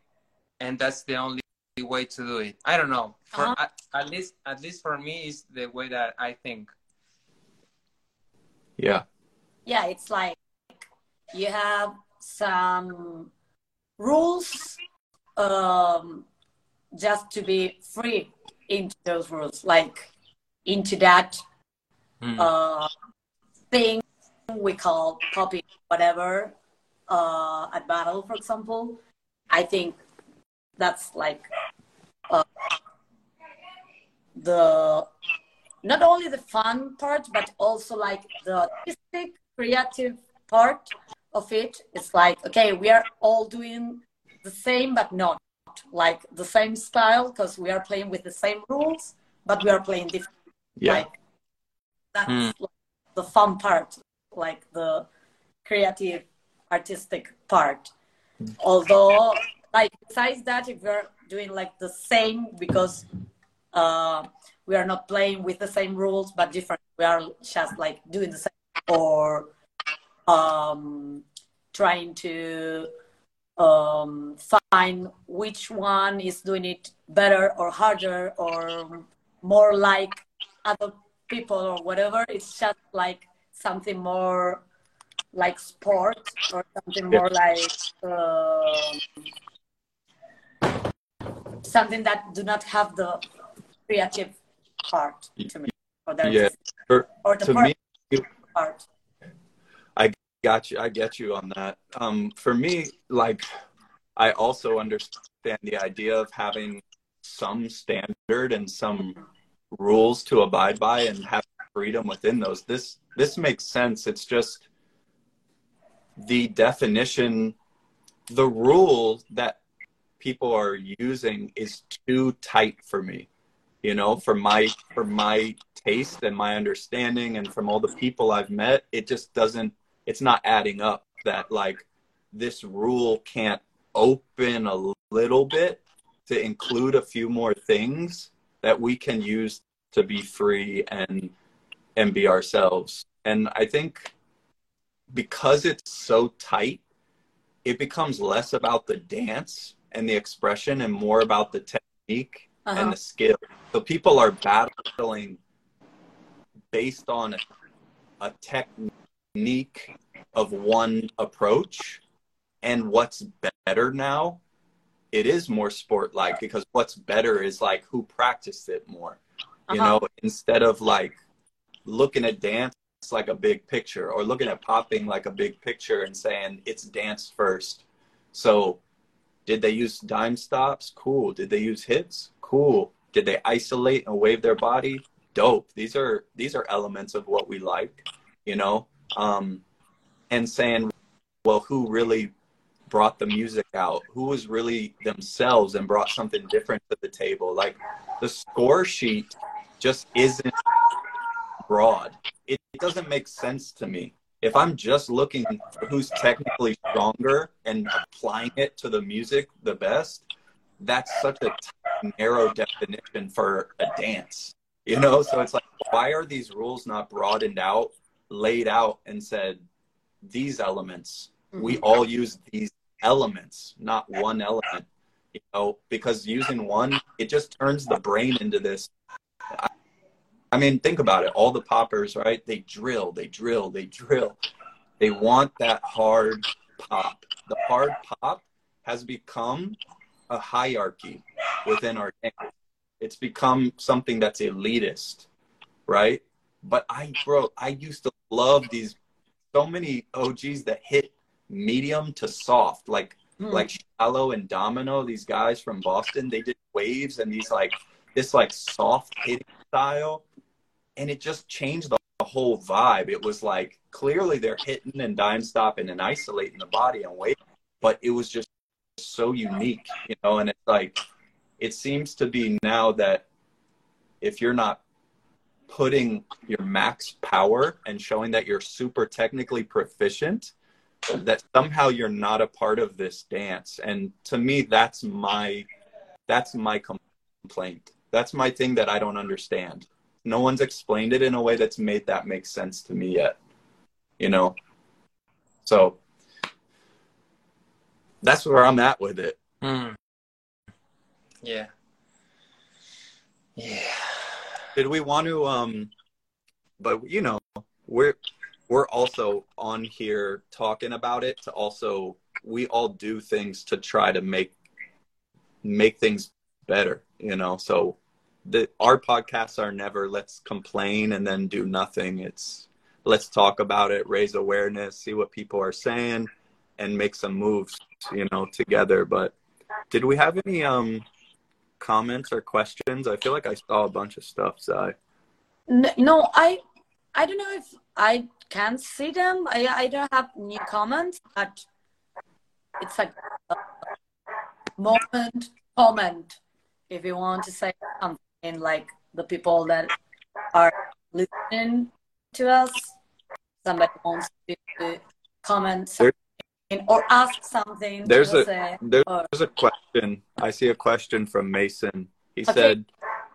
[SPEAKER 3] and that's the only way to do it. I don't know. For
[SPEAKER 2] Uh-huh.
[SPEAKER 3] at, at least at least for me is the way that i think.
[SPEAKER 1] Yeah.
[SPEAKER 2] yeah it's like you have some rules um just to be free into those rules like into that
[SPEAKER 3] Hmm.
[SPEAKER 2] uh thing we call popping whatever uh at battle for example. I think that's like uh, the not only the fun part but also like the artistic creative part of it. It's like okay we are all doing the same but not like the same style because we are playing with the same rules but we are playing different
[SPEAKER 1] Yeah.
[SPEAKER 2] like that's
[SPEAKER 3] Hmm.
[SPEAKER 2] like, the fun part like the creative artistic part although like besides that if we're doing like the same because uh we are not playing with the same rules but different we are just like doing the same or um trying to um find which one is doing it better or harder or more like other people or whatever it's just like something more like sport or something more like um something that do not have the creative part to me or
[SPEAKER 1] Yeah. For,
[SPEAKER 2] or the
[SPEAKER 1] to me,
[SPEAKER 2] part.
[SPEAKER 1] Got you. I get you on that. Um, for me, like, I also understand the idea of having some standard and some rules to abide by and have freedom within those. This this makes sense. It's just the definition, the rule that people are using is too tight for me. You know, for my for my taste and my understanding and from all the people I've met, it just doesn't it's not adding up that like this rule can't open a little bit to include a few more things that we can use to be free and and be ourselves and i think because it's so tight it becomes less about the dance and the expression and more about the technique
[SPEAKER 2] Uh-huh.
[SPEAKER 1] and the skill so people are battling based on a, a technique of one approach and what's better now it is more sport like because what's better is like who practiced it more. You
[SPEAKER 2] Uh-huh.
[SPEAKER 1] know instead of like looking at dance like a big picture or looking at popping like a big picture and saying it's dance first. So did they use dime stops? Cool. Did they use hits? Cool. Did they isolate and wave their body? Dope. These are these are elements of what we like you know um and saying well who really brought the music out who was really themselves and brought something different to the table like the score sheet just isn't broad it it doesn't make sense to me. If I'm just looking for who's technically stronger and applying it to the music the best, that's such a narrow definition for a dance. You know, so it's like, why are these rules not broadened out, laid out, and said, these elements, we mm-hmm. all use these elements, not one element, you know, because using one, it just turns the brain into this. I mean, think about it. All the poppers, right? They drill, they drill, they drill. They want that hard pop. The hard pop has become a hierarchy within our dance. It's become something that's elitist, right? But I, bro, I used to love these so many OGs that hit medium to soft, like mm. like Shallow and Domino. These guys from Boston, they did waves and these like this like soft hitting style, and it just changed the whole vibe. It was like clearly they're hitting and dime stopping and isolating the body and weight, but it was just so unique, you know. And it's like it seems to be now that if you're not putting your max power and showing that you're super technically proficient that somehow you're not a part of this dance. And to me that's my that's my complaint. That's my thing that i don't understand. No one's explained it in a way that's made that make sense to me yet you know? So that's where i'm at with it.
[SPEAKER 3] Mm. yeah. Yeah
[SPEAKER 1] did we want to um but you know we're we're also on here talking about it to also we all do things to try to make make things better you know? So the our podcasts are never let's complain and then do nothing. It's let's talk about it raise awareness see what people are saying and make some moves you know together. But did we have any um comments or questions? I feel like I saw a bunch of stuff, Sai.
[SPEAKER 2] No, I I don't know if I can see them. I I don't have new comments, but it's like a moment comment if you want to say something like the people that are listening to us. Somebody wants to comment something or ask something.
[SPEAKER 1] There's a say, there's, or... a question. I see a question from Mason. He okay. said,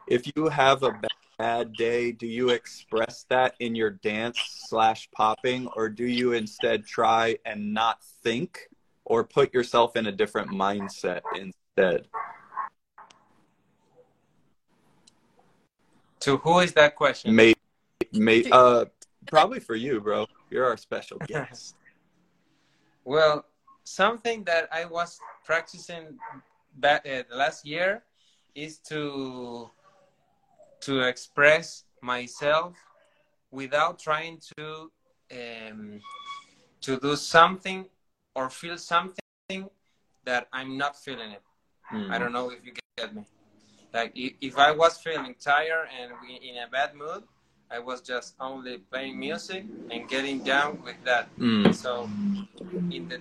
[SPEAKER 1] "If you have a bad day, do you express that in your dance slash popping, or do you instead try and not think, or put yourself in a different mindset instead?"
[SPEAKER 3] To who is that question?
[SPEAKER 1] May, may, uh, probably for you, bro. You're our special *laughs* guest.
[SPEAKER 3] Well, something that I was practicing back uh, last year is to to express myself without trying to um, to do something or feel something that I'm not feeling it. Mm. I don't know if you get me. Like if I was feeling tired and in a bad mood, I was just only playing music and getting down with that. Mm. So in the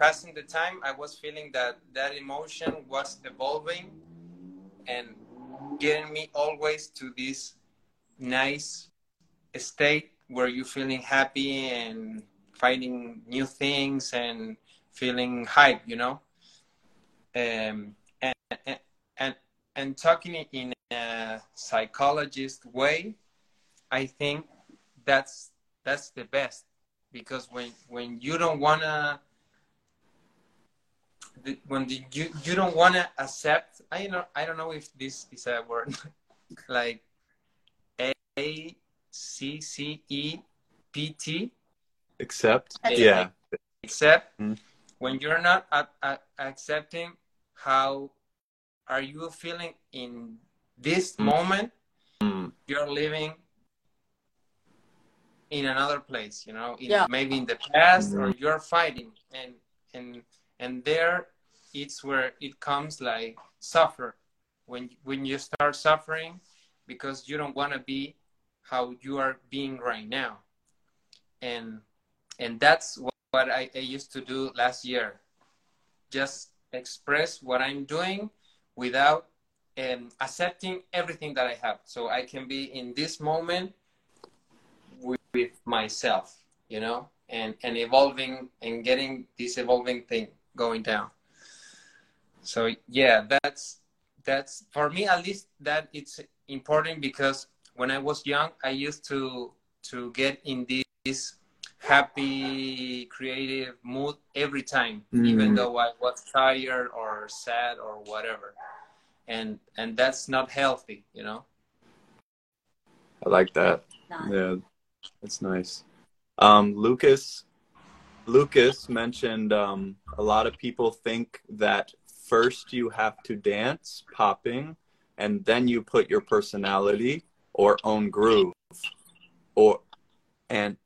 [SPEAKER 3] passing the time, I was feeling that that emotion was evolving and getting me always to this nice state where you're feeling happy and finding new things and feeling hype, you know. Um, and, and and and talking in a psychologist way I think that's that's the best because when when you don't wanna when the, you you don't wanna accept I know I don't know if this is a word *laughs* like A C C E P T
[SPEAKER 1] accept yeah
[SPEAKER 3] accept mm. when you're not accepting how are you feeling in this mm. moment mm. you're living in another place you know in, yeah. maybe in the past or you're fighting and and and there it's where it comes like suffer. When when you start suffering because you don't want to be how you are being right now. And and that's what, what I, I used to do last year. Just express what i'm doing without um, accepting everything that i have. So i can be in this moment with, with myself, you know, and and evolving and getting this evolving thing going down. So yeah, that's that's for me at least that it's important because when I was young, I used to to get in this happy, creative mood every time, mm. even though I was tired or sad or whatever, and and that's not healthy, you know.
[SPEAKER 1] I like that. Nice. Yeah, that's nice. Um, Lucas, Lucas mentioned um, a lot of people think that first you have to dance popping, and then you put your personality or own groove, or and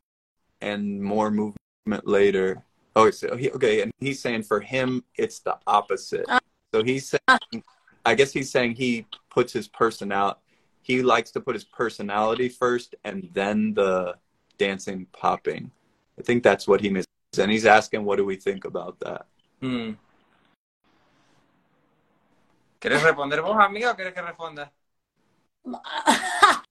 [SPEAKER 1] and more movement later. Oh, so he, okay, and he's saying for him it's the opposite. Uh, so he's saying, I guess he's saying he puts his personality he likes to put his personality first and then the dancing popping. I think that's what he misses. And he's asking, what do we think about that? Hmm.
[SPEAKER 3] ¿Quieres responder vos, amiga, o quieres que responda? *laughs*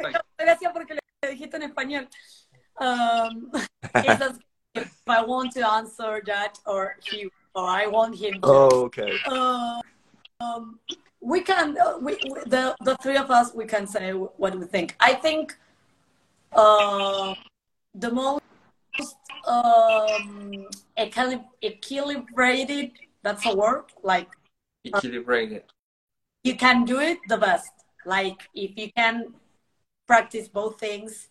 [SPEAKER 3] *laughs*
[SPEAKER 2] Gracias porque le dijiste en español. Um, *laughs* if I want to answer that or he or I want him to.
[SPEAKER 1] Oh, okay.
[SPEAKER 2] Uh, um, we can uh, we, we, the the three of us we can say what we think. I think uh, the most um, equilibrated that's a word like
[SPEAKER 3] equilibrated.
[SPEAKER 2] you can do it the best. Like if you can practice both things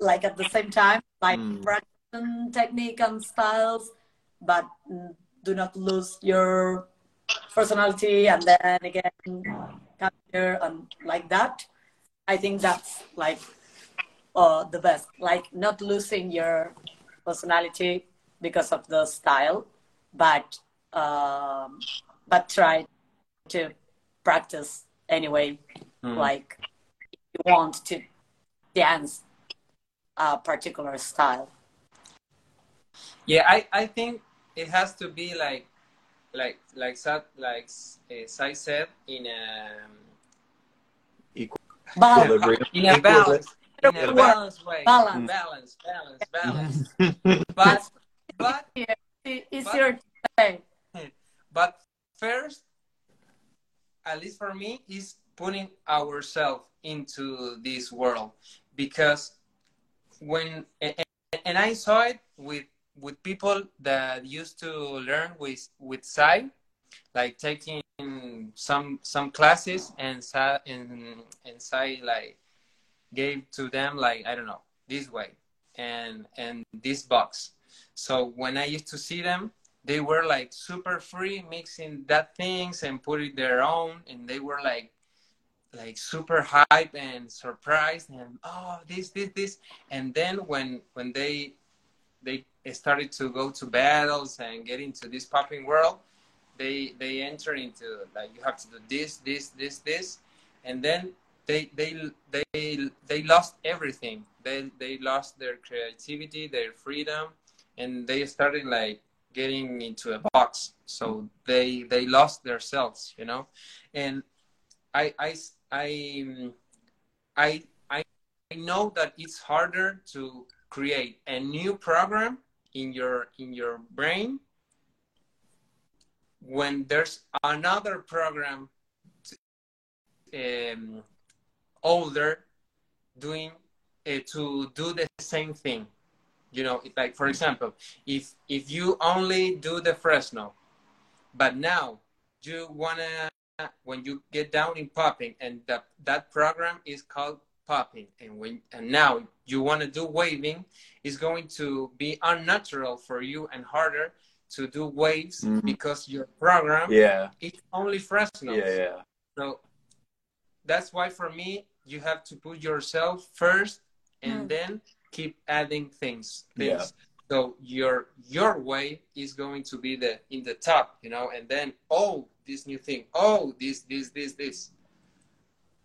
[SPEAKER 2] like at the same time, like mm. practice technique and styles, but do not lose your personality and then again character and like that. I think that's like uh, the best. Like not losing your personality because of the style but um, but try to practice anyway. Mm. like you want to dance a particular style.
[SPEAKER 3] Yeah i i think it has to be like like like that like uh, Sai said in a um,
[SPEAKER 1] equal
[SPEAKER 3] balance. in a balance. in a balance way. Balance. balance *laughs* balance balance. *laughs* But but
[SPEAKER 2] it's your time
[SPEAKER 3] but first at least for me is putting ourselves into this world. Because when and, and i saw it with with people that used to learn with with Sai, like taking some some classes and Sai and, and Sai like gave to them like I don't know this way and and this box. So when I used to see them, they were like super free mixing that things and putting their own, and they were like like super hype and surprised and oh this this this and then when when they they started to go to battles and get into this popping world, they they enter into like you have to do this, this, this, this, and then they they they they lost everything. They they lost their creativity, their freedom, and they started like getting into a box. So they they lost themselves, you know, and I I I I I know that it's harder to create a new program in your in your brain when there's another program um, older doing uh, to do the same thing. You know like for example if if you only do the fresno but now you wanna when you get down in popping and that that program is called popping. And when and now you want to do waving it's going to be unnatural for you and harder to do waves mm-hmm. because your program
[SPEAKER 1] yeah.
[SPEAKER 3] it's only fresno
[SPEAKER 1] yeah yeah.
[SPEAKER 3] So that's why for me you have to put yourself first and mm. then keep adding things things. Yeah. so your your way is going to be the in the top you know and then oh this new thing. Oh this this this this.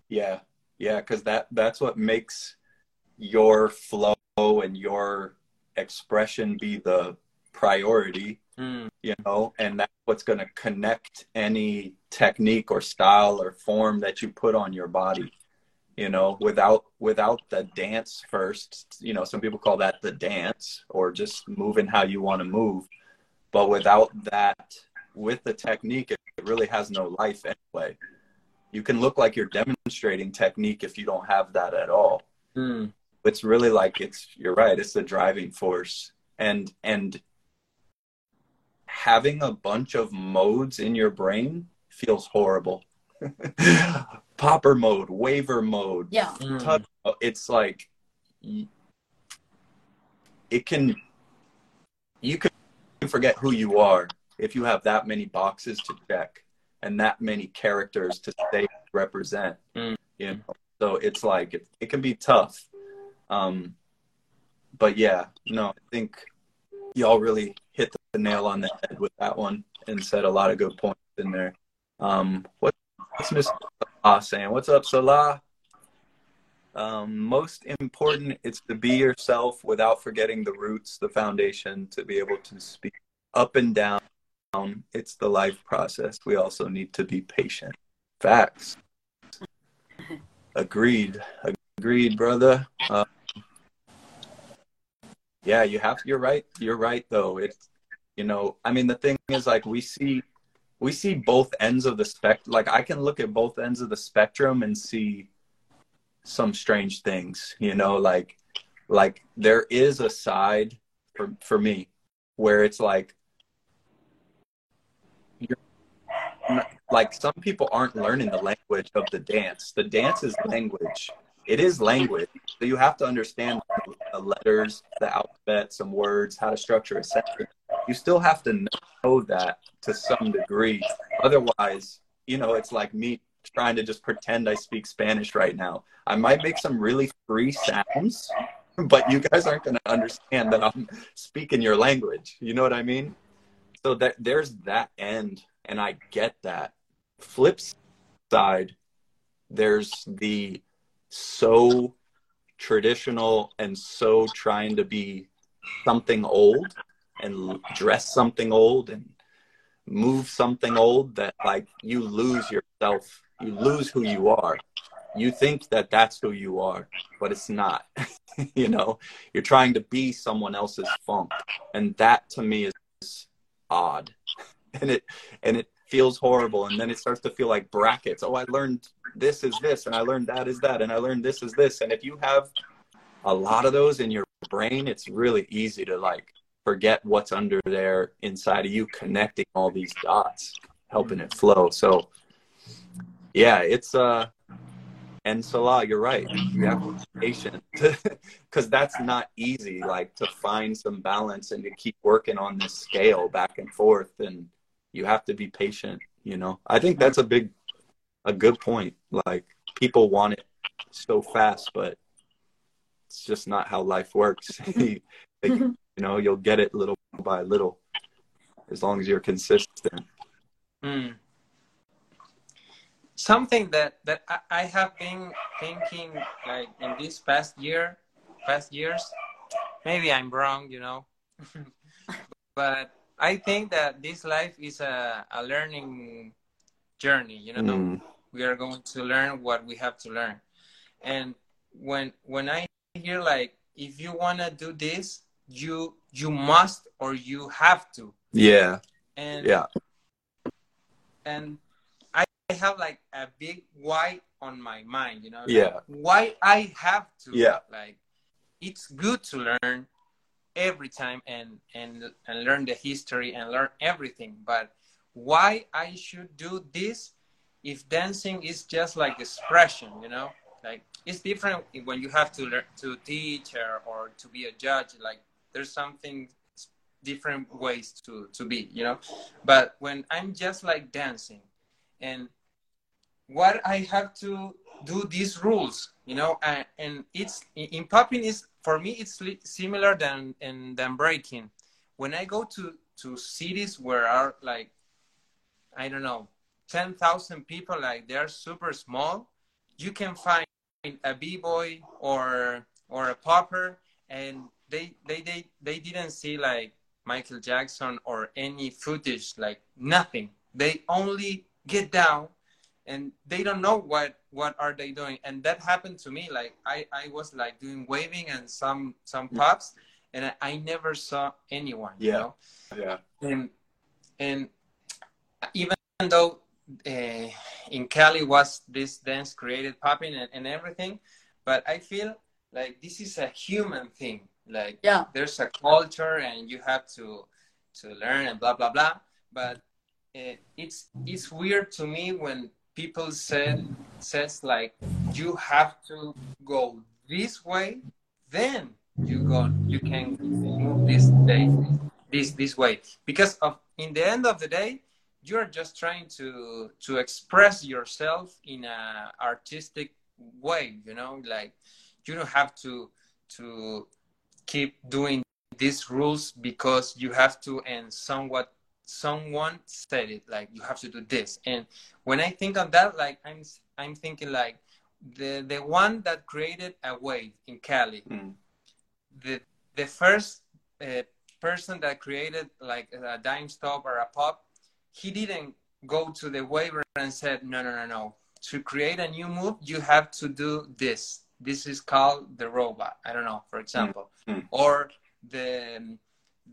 [SPEAKER 1] Yeah yeah, because that that's what makes your flow and your expression be the priority. Mm. You know, and that's what's going to connect any technique or style or form that you put on your body. you know, without without the dance first. You know, some people call that the dance or just moving how you want to move. But without that, with the technique, it really has no life anyway. You can look like you're demonstrating technique if you don't have that at all.
[SPEAKER 3] Mm.
[SPEAKER 1] It's really like it's you're right, it's the driving force. And and having a bunch of modes in your brain feels horrible. *laughs* Popper mode, waver mode,
[SPEAKER 2] Yeah.
[SPEAKER 3] Mm.
[SPEAKER 1] It's like it can you can forget who you are if you have that many boxes to check and that many characters to say represent.
[SPEAKER 3] Mm.
[SPEAKER 1] You know, so it's like it, it can be tough. Um, but yeah, no, I think y'all really hit the nail on the head with that one and said a lot of good points in there. Um, what, what's Miss Salah saying? What's up, Salah? Um, most important, it's to be yourself without forgetting the roots, the foundation, to be able to speak up and down. It's the life process. We also need to be patient. Facts. Agreed. Agreed, brother. Uh, yeah, you have. You're right. You're right, though. It's you know. I mean, the thing is, like, we see we see both ends of the spect. Like, I can look at both ends of the spectrum and see some strange things. You know, like like there is a side for for me where it's like you're like some people aren't learning the language of the dance. The dance is language. It is language. So you have to understand the letters, the alphabet, some words, how to structure a sentence. You still have to know that to some degree. Otherwise, you know, it's like me trying to just pretend I speak Spanish right now. I might make some really free sounds, but you guys aren't going to understand that I'm speaking your language. You know what I mean? So that there's that end, and I get that. Flip side, there's the so traditional and so trying to be something old and dress something old and move something old that like you lose yourself you lose who you are. You think that that's who you are but it's not *laughs* you know? You're trying to be someone else's funk. And that to me is odd *laughs* and it and it feels horrible and then it starts to feel like brackets oh i learned this is this and i learned that is that and i learned this is this and if you have a lot of those in your brain it's really easy to like forget what's under there inside of you connecting all these dots helping it flow so yeah it's uh and Salah, you're right. You have patient *laughs* because that's not easy. Like to find some balance and to keep working on this scale back and forth, and you have to be patient. You know, I think that's a big, a good point. Like people want it so fast, but it's just not how life works. *laughs* Like, you know, you'll get it little by little as long as you're consistent.
[SPEAKER 3] Mm. Something that that I, I have been thinking like in this past year, past years, maybe I'm wrong, you know, *laughs* but I think that this life is a, a learning journey. You know,
[SPEAKER 1] Mm.
[SPEAKER 3] we are going to learn what we have to learn, and when when I hear like if you wanna do this, you you must or you have to,
[SPEAKER 1] Yeah,
[SPEAKER 3] and
[SPEAKER 1] yeah,
[SPEAKER 3] and I have like a big why on my mind, you know? like,
[SPEAKER 1] Yeah.
[SPEAKER 3] why I have to.
[SPEAKER 1] Yeah.
[SPEAKER 3] Like, it's good to learn every time and and and learn the history and learn everything, but why I should do this if dancing is just like expression, you know? Like it's different when you have to learn to teach or, or to be a judge. Like there's something different ways to to be, you know. But when I'm just like dancing, and what I have to do these rules, you know, and, and it's in popping is for me it's similar than in than breaking. When I go to to cities where are like I don't know ten thousand people, like they're super small, you can find a b boy or or a popper, and they they they they didn't see like Michael Jackson or any footage, like nothing. They only get down and they don't know what what are they doing and that happened to me like i i was like doing waving and some some pops and i, I never saw anyone
[SPEAKER 1] yeah
[SPEAKER 3] you know
[SPEAKER 1] yeah
[SPEAKER 3] and and even though uh, in Cali was this dance created popping and, and everything, but I feel like this is a human thing. Like
[SPEAKER 2] Yeah.
[SPEAKER 3] there's a culture and you have to to learn and blah blah blah. But uh, it's it's weird to me when people said says like you have to go this way, then you go you can move this day this this way. Because of in the end of the day you're just trying to to express yourself in a artistic way you know? Like you don't have to to keep doing these rules because you have to and somewhat someone said it like you have to do this. And when i think of that like i'm i'm thinking like the the one that created a wave in cali
[SPEAKER 1] Mm.
[SPEAKER 3] the the first uh, person that created like a dime stop or a pop he didn't go to the waiver and said no no no no. To create a new move you have to do this. This is called the robot. I don't know for example.
[SPEAKER 1] Mm.
[SPEAKER 3] or the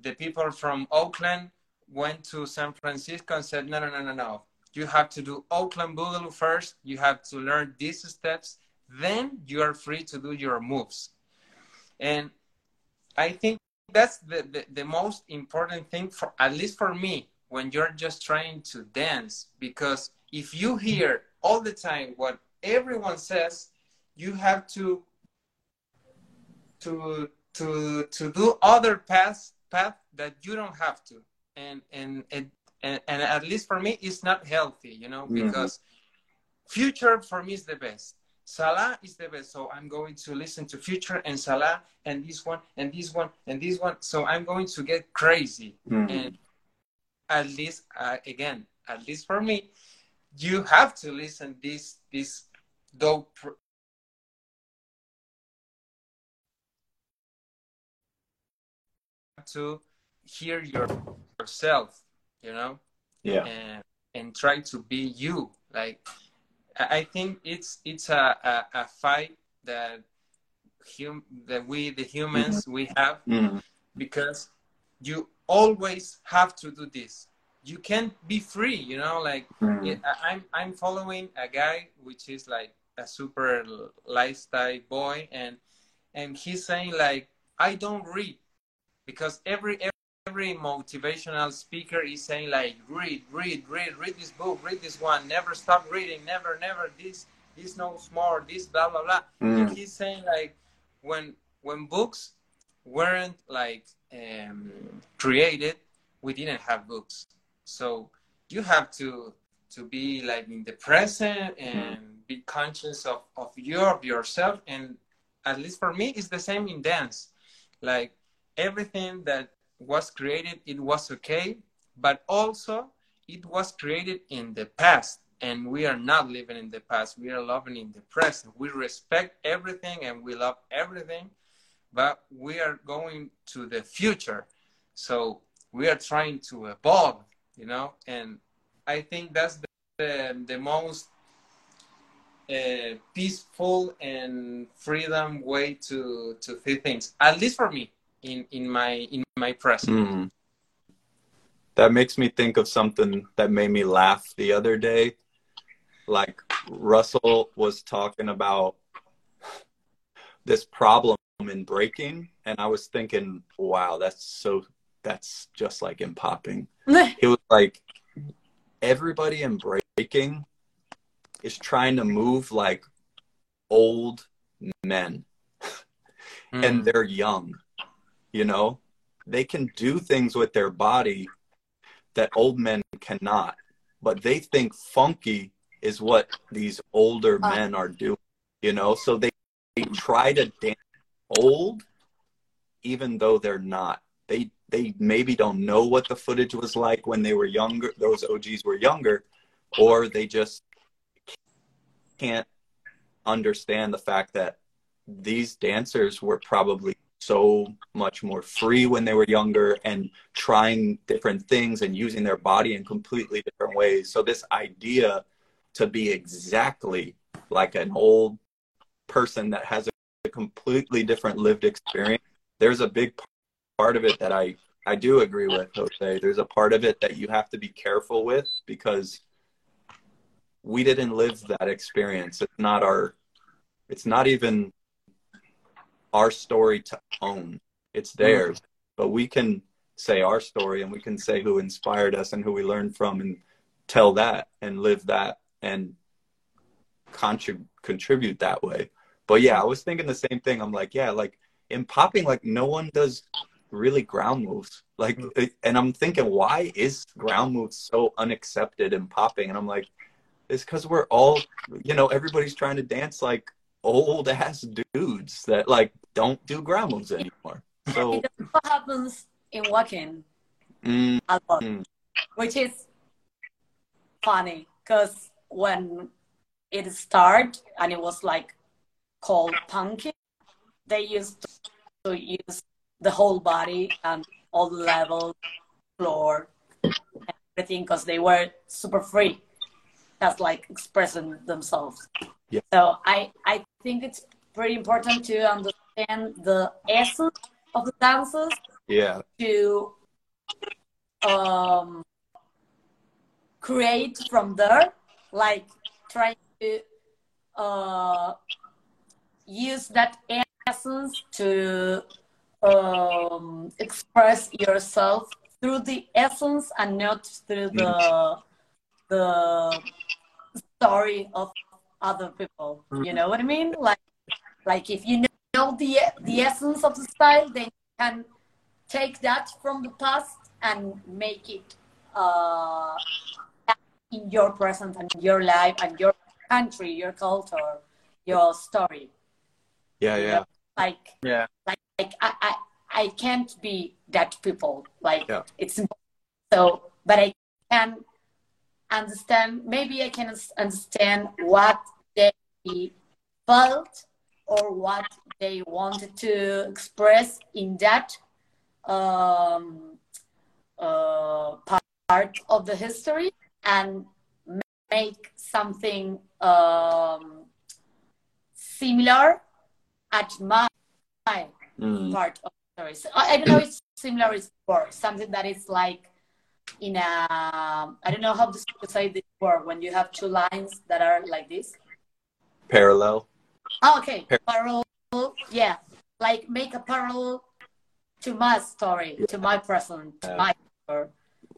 [SPEAKER 3] the people from oakland went to san francisco and said no no no no no. You have to do oakland boogaloo first. You have to learn these steps. Then you are free to do your moves. And I think that's the, the, the most important thing for at least for me when you're just trying to dance. Because if you hear all the time what everyone says you have to to to to do other paths path that you don't have to and and and, and, and at least for me it's not healthy you know
[SPEAKER 1] Mhm.
[SPEAKER 3] because future for me is the best Salah is the best, so I'm going to listen to Future and Salah and this one and this one and this one. So I'm going to get crazy.
[SPEAKER 1] Mm.
[SPEAKER 3] And at least, uh, again, at least for me, you have to listen this this dope. pr- To hear your, yourself, you know?
[SPEAKER 1] Yeah.
[SPEAKER 3] And and try to be you. Like i think it's it's a, a, a fight that hum, that we the humans we have
[SPEAKER 1] Mm.
[SPEAKER 3] because you always have to do this. You can't be free you know? Like
[SPEAKER 1] Mm.
[SPEAKER 3] I- I'm I'm following a guy which is like a super lifestyle boy and and he's saying like I don't read because every every motivational speaker is saying like read read read read this book read this one. Never stop reading. Never never this this knows more this blah blah blah. And
[SPEAKER 1] Mm.
[SPEAKER 3] he's saying like when when books weren't like um, created we didn't have books. So you have to to be like in the present and be conscious of of you of yourself. And at least for me it's the same in dance. Like everything that was created it was okay but also it was created in the past and we are not living in the past. We are living in the present. We respect everything and we love everything but we are going to the future. So we are trying to evolve you know and i think that's the, the, the most uh, peaceful and freedom way to to see things at least for me in in my in my present
[SPEAKER 1] Mm. That makes me think of something that made me laugh the other day. Like Russell was talking about this problem in breaking, and I was thinking, wow, that's so that's just like in popping. *laughs* It was like everybody in breaking is trying to move like old men *laughs* and
[SPEAKER 3] Mm.
[SPEAKER 1] they're young. You know, they can do things with their body that old men cannot, but they think funky is what these older
[SPEAKER 2] Uh.
[SPEAKER 1] men are doing, you know? So they, they try to dance old even though they're not. They they maybe don't know what the footage was like when they were younger, those OGs were younger, or they just can't understand the fact that these dancers were probably so much more free when they were younger and trying different things and using their body in completely different ways. So this idea to be exactly like an old person that has a completely different lived experience. There's a big part of it that I I do agree with Jose. There's a part of it that you have to be careful with because we didn't live that experience. It's not our it's not even our story to own. It's mm-hmm. theirs. But we can say our story and we can say who inspired us and who we learned from and tell that and live that and contrib- contribute that way. But yeah, I was thinking the same thing. I'm like, yeah, like in popping, like no one does really ground moves. Like, mm-hmm. and I'm thinking, why is ground moves so unaccepted in popping? And I'm like, it's because we're all, you know, everybody's trying to dance like old ass dudes that like don't do ground moves anymore. So
[SPEAKER 2] what happens in waacking
[SPEAKER 1] mm,
[SPEAKER 2] a lot,
[SPEAKER 1] mm.
[SPEAKER 2] which is funny because when it started and it was like called punking, they used to use the whole body and all the levels, floor, everything because they were super free, just like expressing themselves.
[SPEAKER 1] Yeah.
[SPEAKER 2] So I I think it's pretty important to understand the essence of the dances
[SPEAKER 1] yeah,
[SPEAKER 2] to um, create from there, like trying to uh, use that essence to um, express yourself through the essence and not through the the story of other people. You know what I mean? Like like if you know the the essence of the style, then you can take that from the past and make it uh, in your present and your life and your country, your culture, your story.
[SPEAKER 1] yeah, yeah,
[SPEAKER 2] Like
[SPEAKER 3] Yeah.
[SPEAKER 2] like, like I, I I can't be that people. Like
[SPEAKER 1] Yeah.
[SPEAKER 2] it's so, but I can understand. Maybe I can understand what they felt or what they wanted to express in that um, uh, part of the history and make something um, similar at my
[SPEAKER 1] Mm,
[SPEAKER 2] part of the story. So, I I don't know if similar is word, something that is like in a, I don't know how to say this word, when you have two lines that are like this.
[SPEAKER 1] parallel.
[SPEAKER 2] Oh, okay,
[SPEAKER 1] Par-
[SPEAKER 2] parallel, yeah, like make a parallel to my story, to my present, to
[SPEAKER 1] Yeah.
[SPEAKER 2] my story,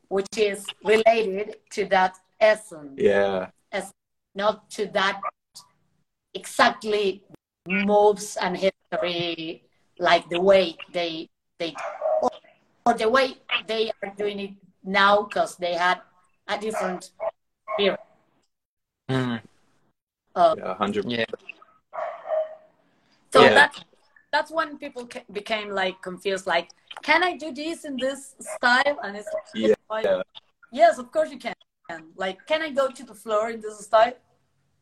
[SPEAKER 2] which is related to that essence.
[SPEAKER 1] Yeah, As
[SPEAKER 2] not to that exactly moves and history like the way they they or, or the way they are doing it now because they had a different period.
[SPEAKER 3] Mm.
[SPEAKER 2] Uh,
[SPEAKER 1] yeah, hundred.
[SPEAKER 3] Yeah.
[SPEAKER 2] so
[SPEAKER 1] Yeah.
[SPEAKER 2] that that's when people ca- became like confused. Like, can I do this in this style? And it's
[SPEAKER 1] Yeah.
[SPEAKER 2] like, yes, of course you can. Like, can I go to the floor in this style?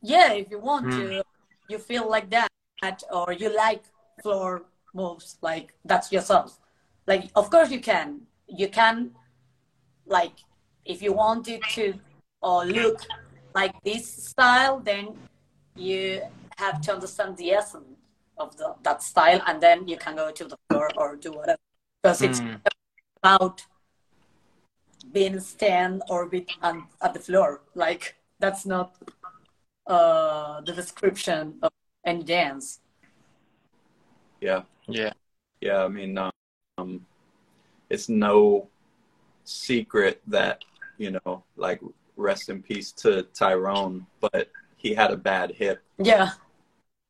[SPEAKER 2] Yeah, if you want to, you feel like that, or you like floor moves, like that's yourself. Like, of course you can. You can, like, if you wanted to or look like this style, then you have to understand the essence of the, that style, and then you can go to the floor or do whatever. Because it's
[SPEAKER 3] Mm.
[SPEAKER 2] about being stand or be on, at the floor. Like that's not uh, the description of any dance.
[SPEAKER 1] Yeah,
[SPEAKER 3] Yeah.
[SPEAKER 1] yeah. I mean, um, it's no secret that you know, like, rest in peace to Tyrone, but he had a bad hip.
[SPEAKER 2] Yeah,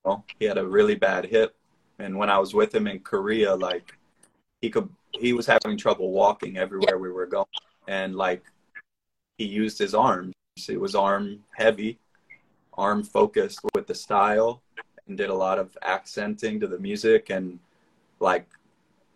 [SPEAKER 1] know? He had a really bad hip, and when I was with him in Korea, like he could, he was having trouble walking everywhere we were going, and like he used his arms. It was arm heavy, arm focused with the style, and did a lot of accenting to the music, and like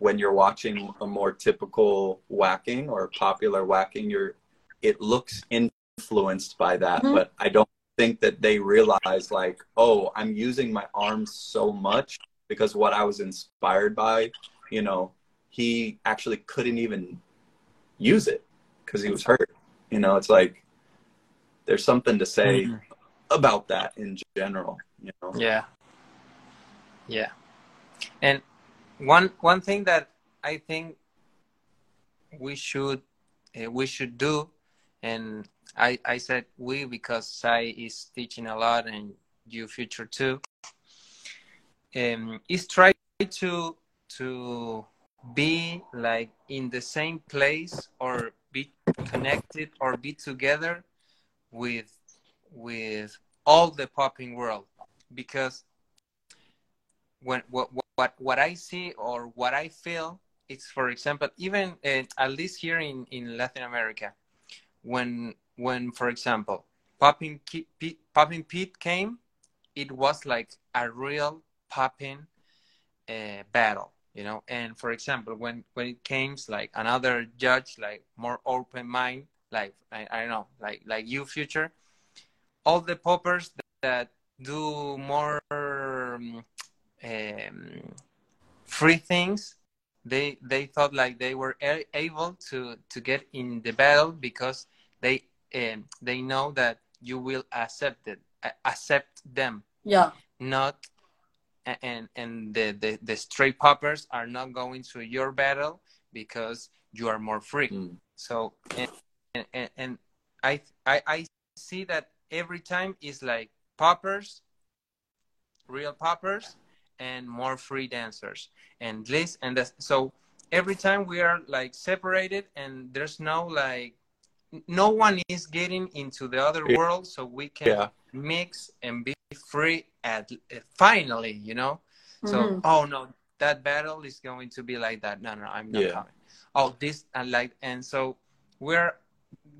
[SPEAKER 1] when you're watching a more typical whacking or popular whacking, you're it looks influenced by that,
[SPEAKER 2] Mhm.
[SPEAKER 1] but I don't think that they realize like, oh, I'm using my arms so much because what I was inspired by, you know, he actually couldn't even use it because he was hurt. You know, it's like there's something to say
[SPEAKER 3] Mhm.
[SPEAKER 1] about that in general. You know.
[SPEAKER 3] Yeah. Yeah. And one one thing that I think we should uh, we should do, and I I said we because Sai is teaching a lot and you future too. Um, is try to to be like in the same place or be connected or be together with with all the popping world because when what what what I see or what I feel it's for example even uh, at least here in in Latin America when when for example Popin Pete, Popin Pete came it was like a real popping uh, battle you know? And for example when when it came like another judge like more open mind like I, I don't know like like you future all the poppers that, that do more um, um, free things they they thought like they were able to to get in the battle because they um, they know that you will accept it accept them.
[SPEAKER 2] Yeah.
[SPEAKER 3] Not and and the, the the straight poppers are not going to your battle because you are more free. Mm. so and, and and I, I i see that every time is like poppers real poppers and more free dancers and this and that so every time we are like separated and there's no like no one is getting into the other yeah. world so we can yeah. mix and be free at finally you know so mm-hmm. oh no that battle is going to be like that no no i'm not yeah. coming oh this and like and so we're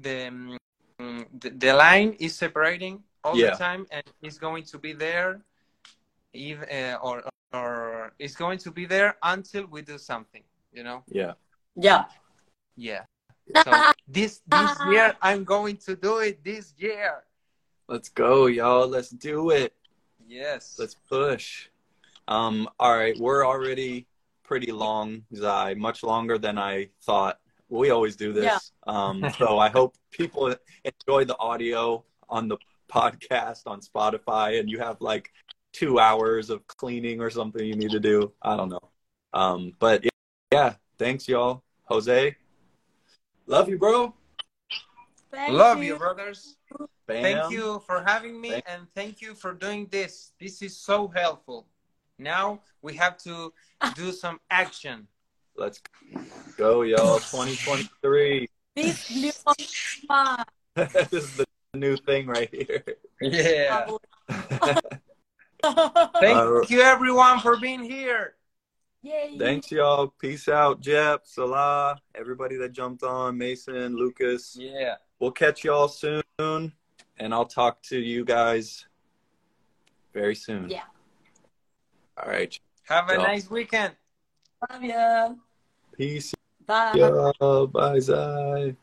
[SPEAKER 3] the, um, the the line is separating all the time and it's going to be there even uh, or or it's going to be there until we do something you know?
[SPEAKER 1] Yeah.
[SPEAKER 2] Yeah.
[SPEAKER 3] Yeah. *laughs* So this this year i'm going to do it this year.
[SPEAKER 1] Let's go y'all. Let's do it.
[SPEAKER 3] Yes.
[SPEAKER 1] Let's push. Um all right. We're already pretty long Sai. Much longer than i thought. We always do this. Yeah. um *laughs* so i hope people enjoy the audio on the podcast on spotify and you have like two hours of cleaning or something you need to do. I don't know. Um, but yeah, thanks y'all. Jose, love you, bro.
[SPEAKER 3] Thank love you, you brothers. Bam. Thank you for having me thank and thank you for doing this. This is so helpful. Now we have to *laughs* do some action.
[SPEAKER 1] Let's go, y'all. 2023.
[SPEAKER 2] This *laughs*
[SPEAKER 1] this is the new thing right here.
[SPEAKER 3] Yeah. *laughs* Thank uh, you, everyone, for being here.
[SPEAKER 2] Yay.
[SPEAKER 1] Thanks, y'all. Peace out, Jep, Salah, everybody that jumped on, Mason, Lucas.
[SPEAKER 3] Yeah.
[SPEAKER 1] We'll catch y'all soon, and I'll talk to you guys very soon.
[SPEAKER 2] Yeah.
[SPEAKER 1] All right.
[SPEAKER 3] Have a nice weekend.
[SPEAKER 2] Love ya.
[SPEAKER 1] Peace.
[SPEAKER 2] Bye.
[SPEAKER 1] Yo, bye, Sai.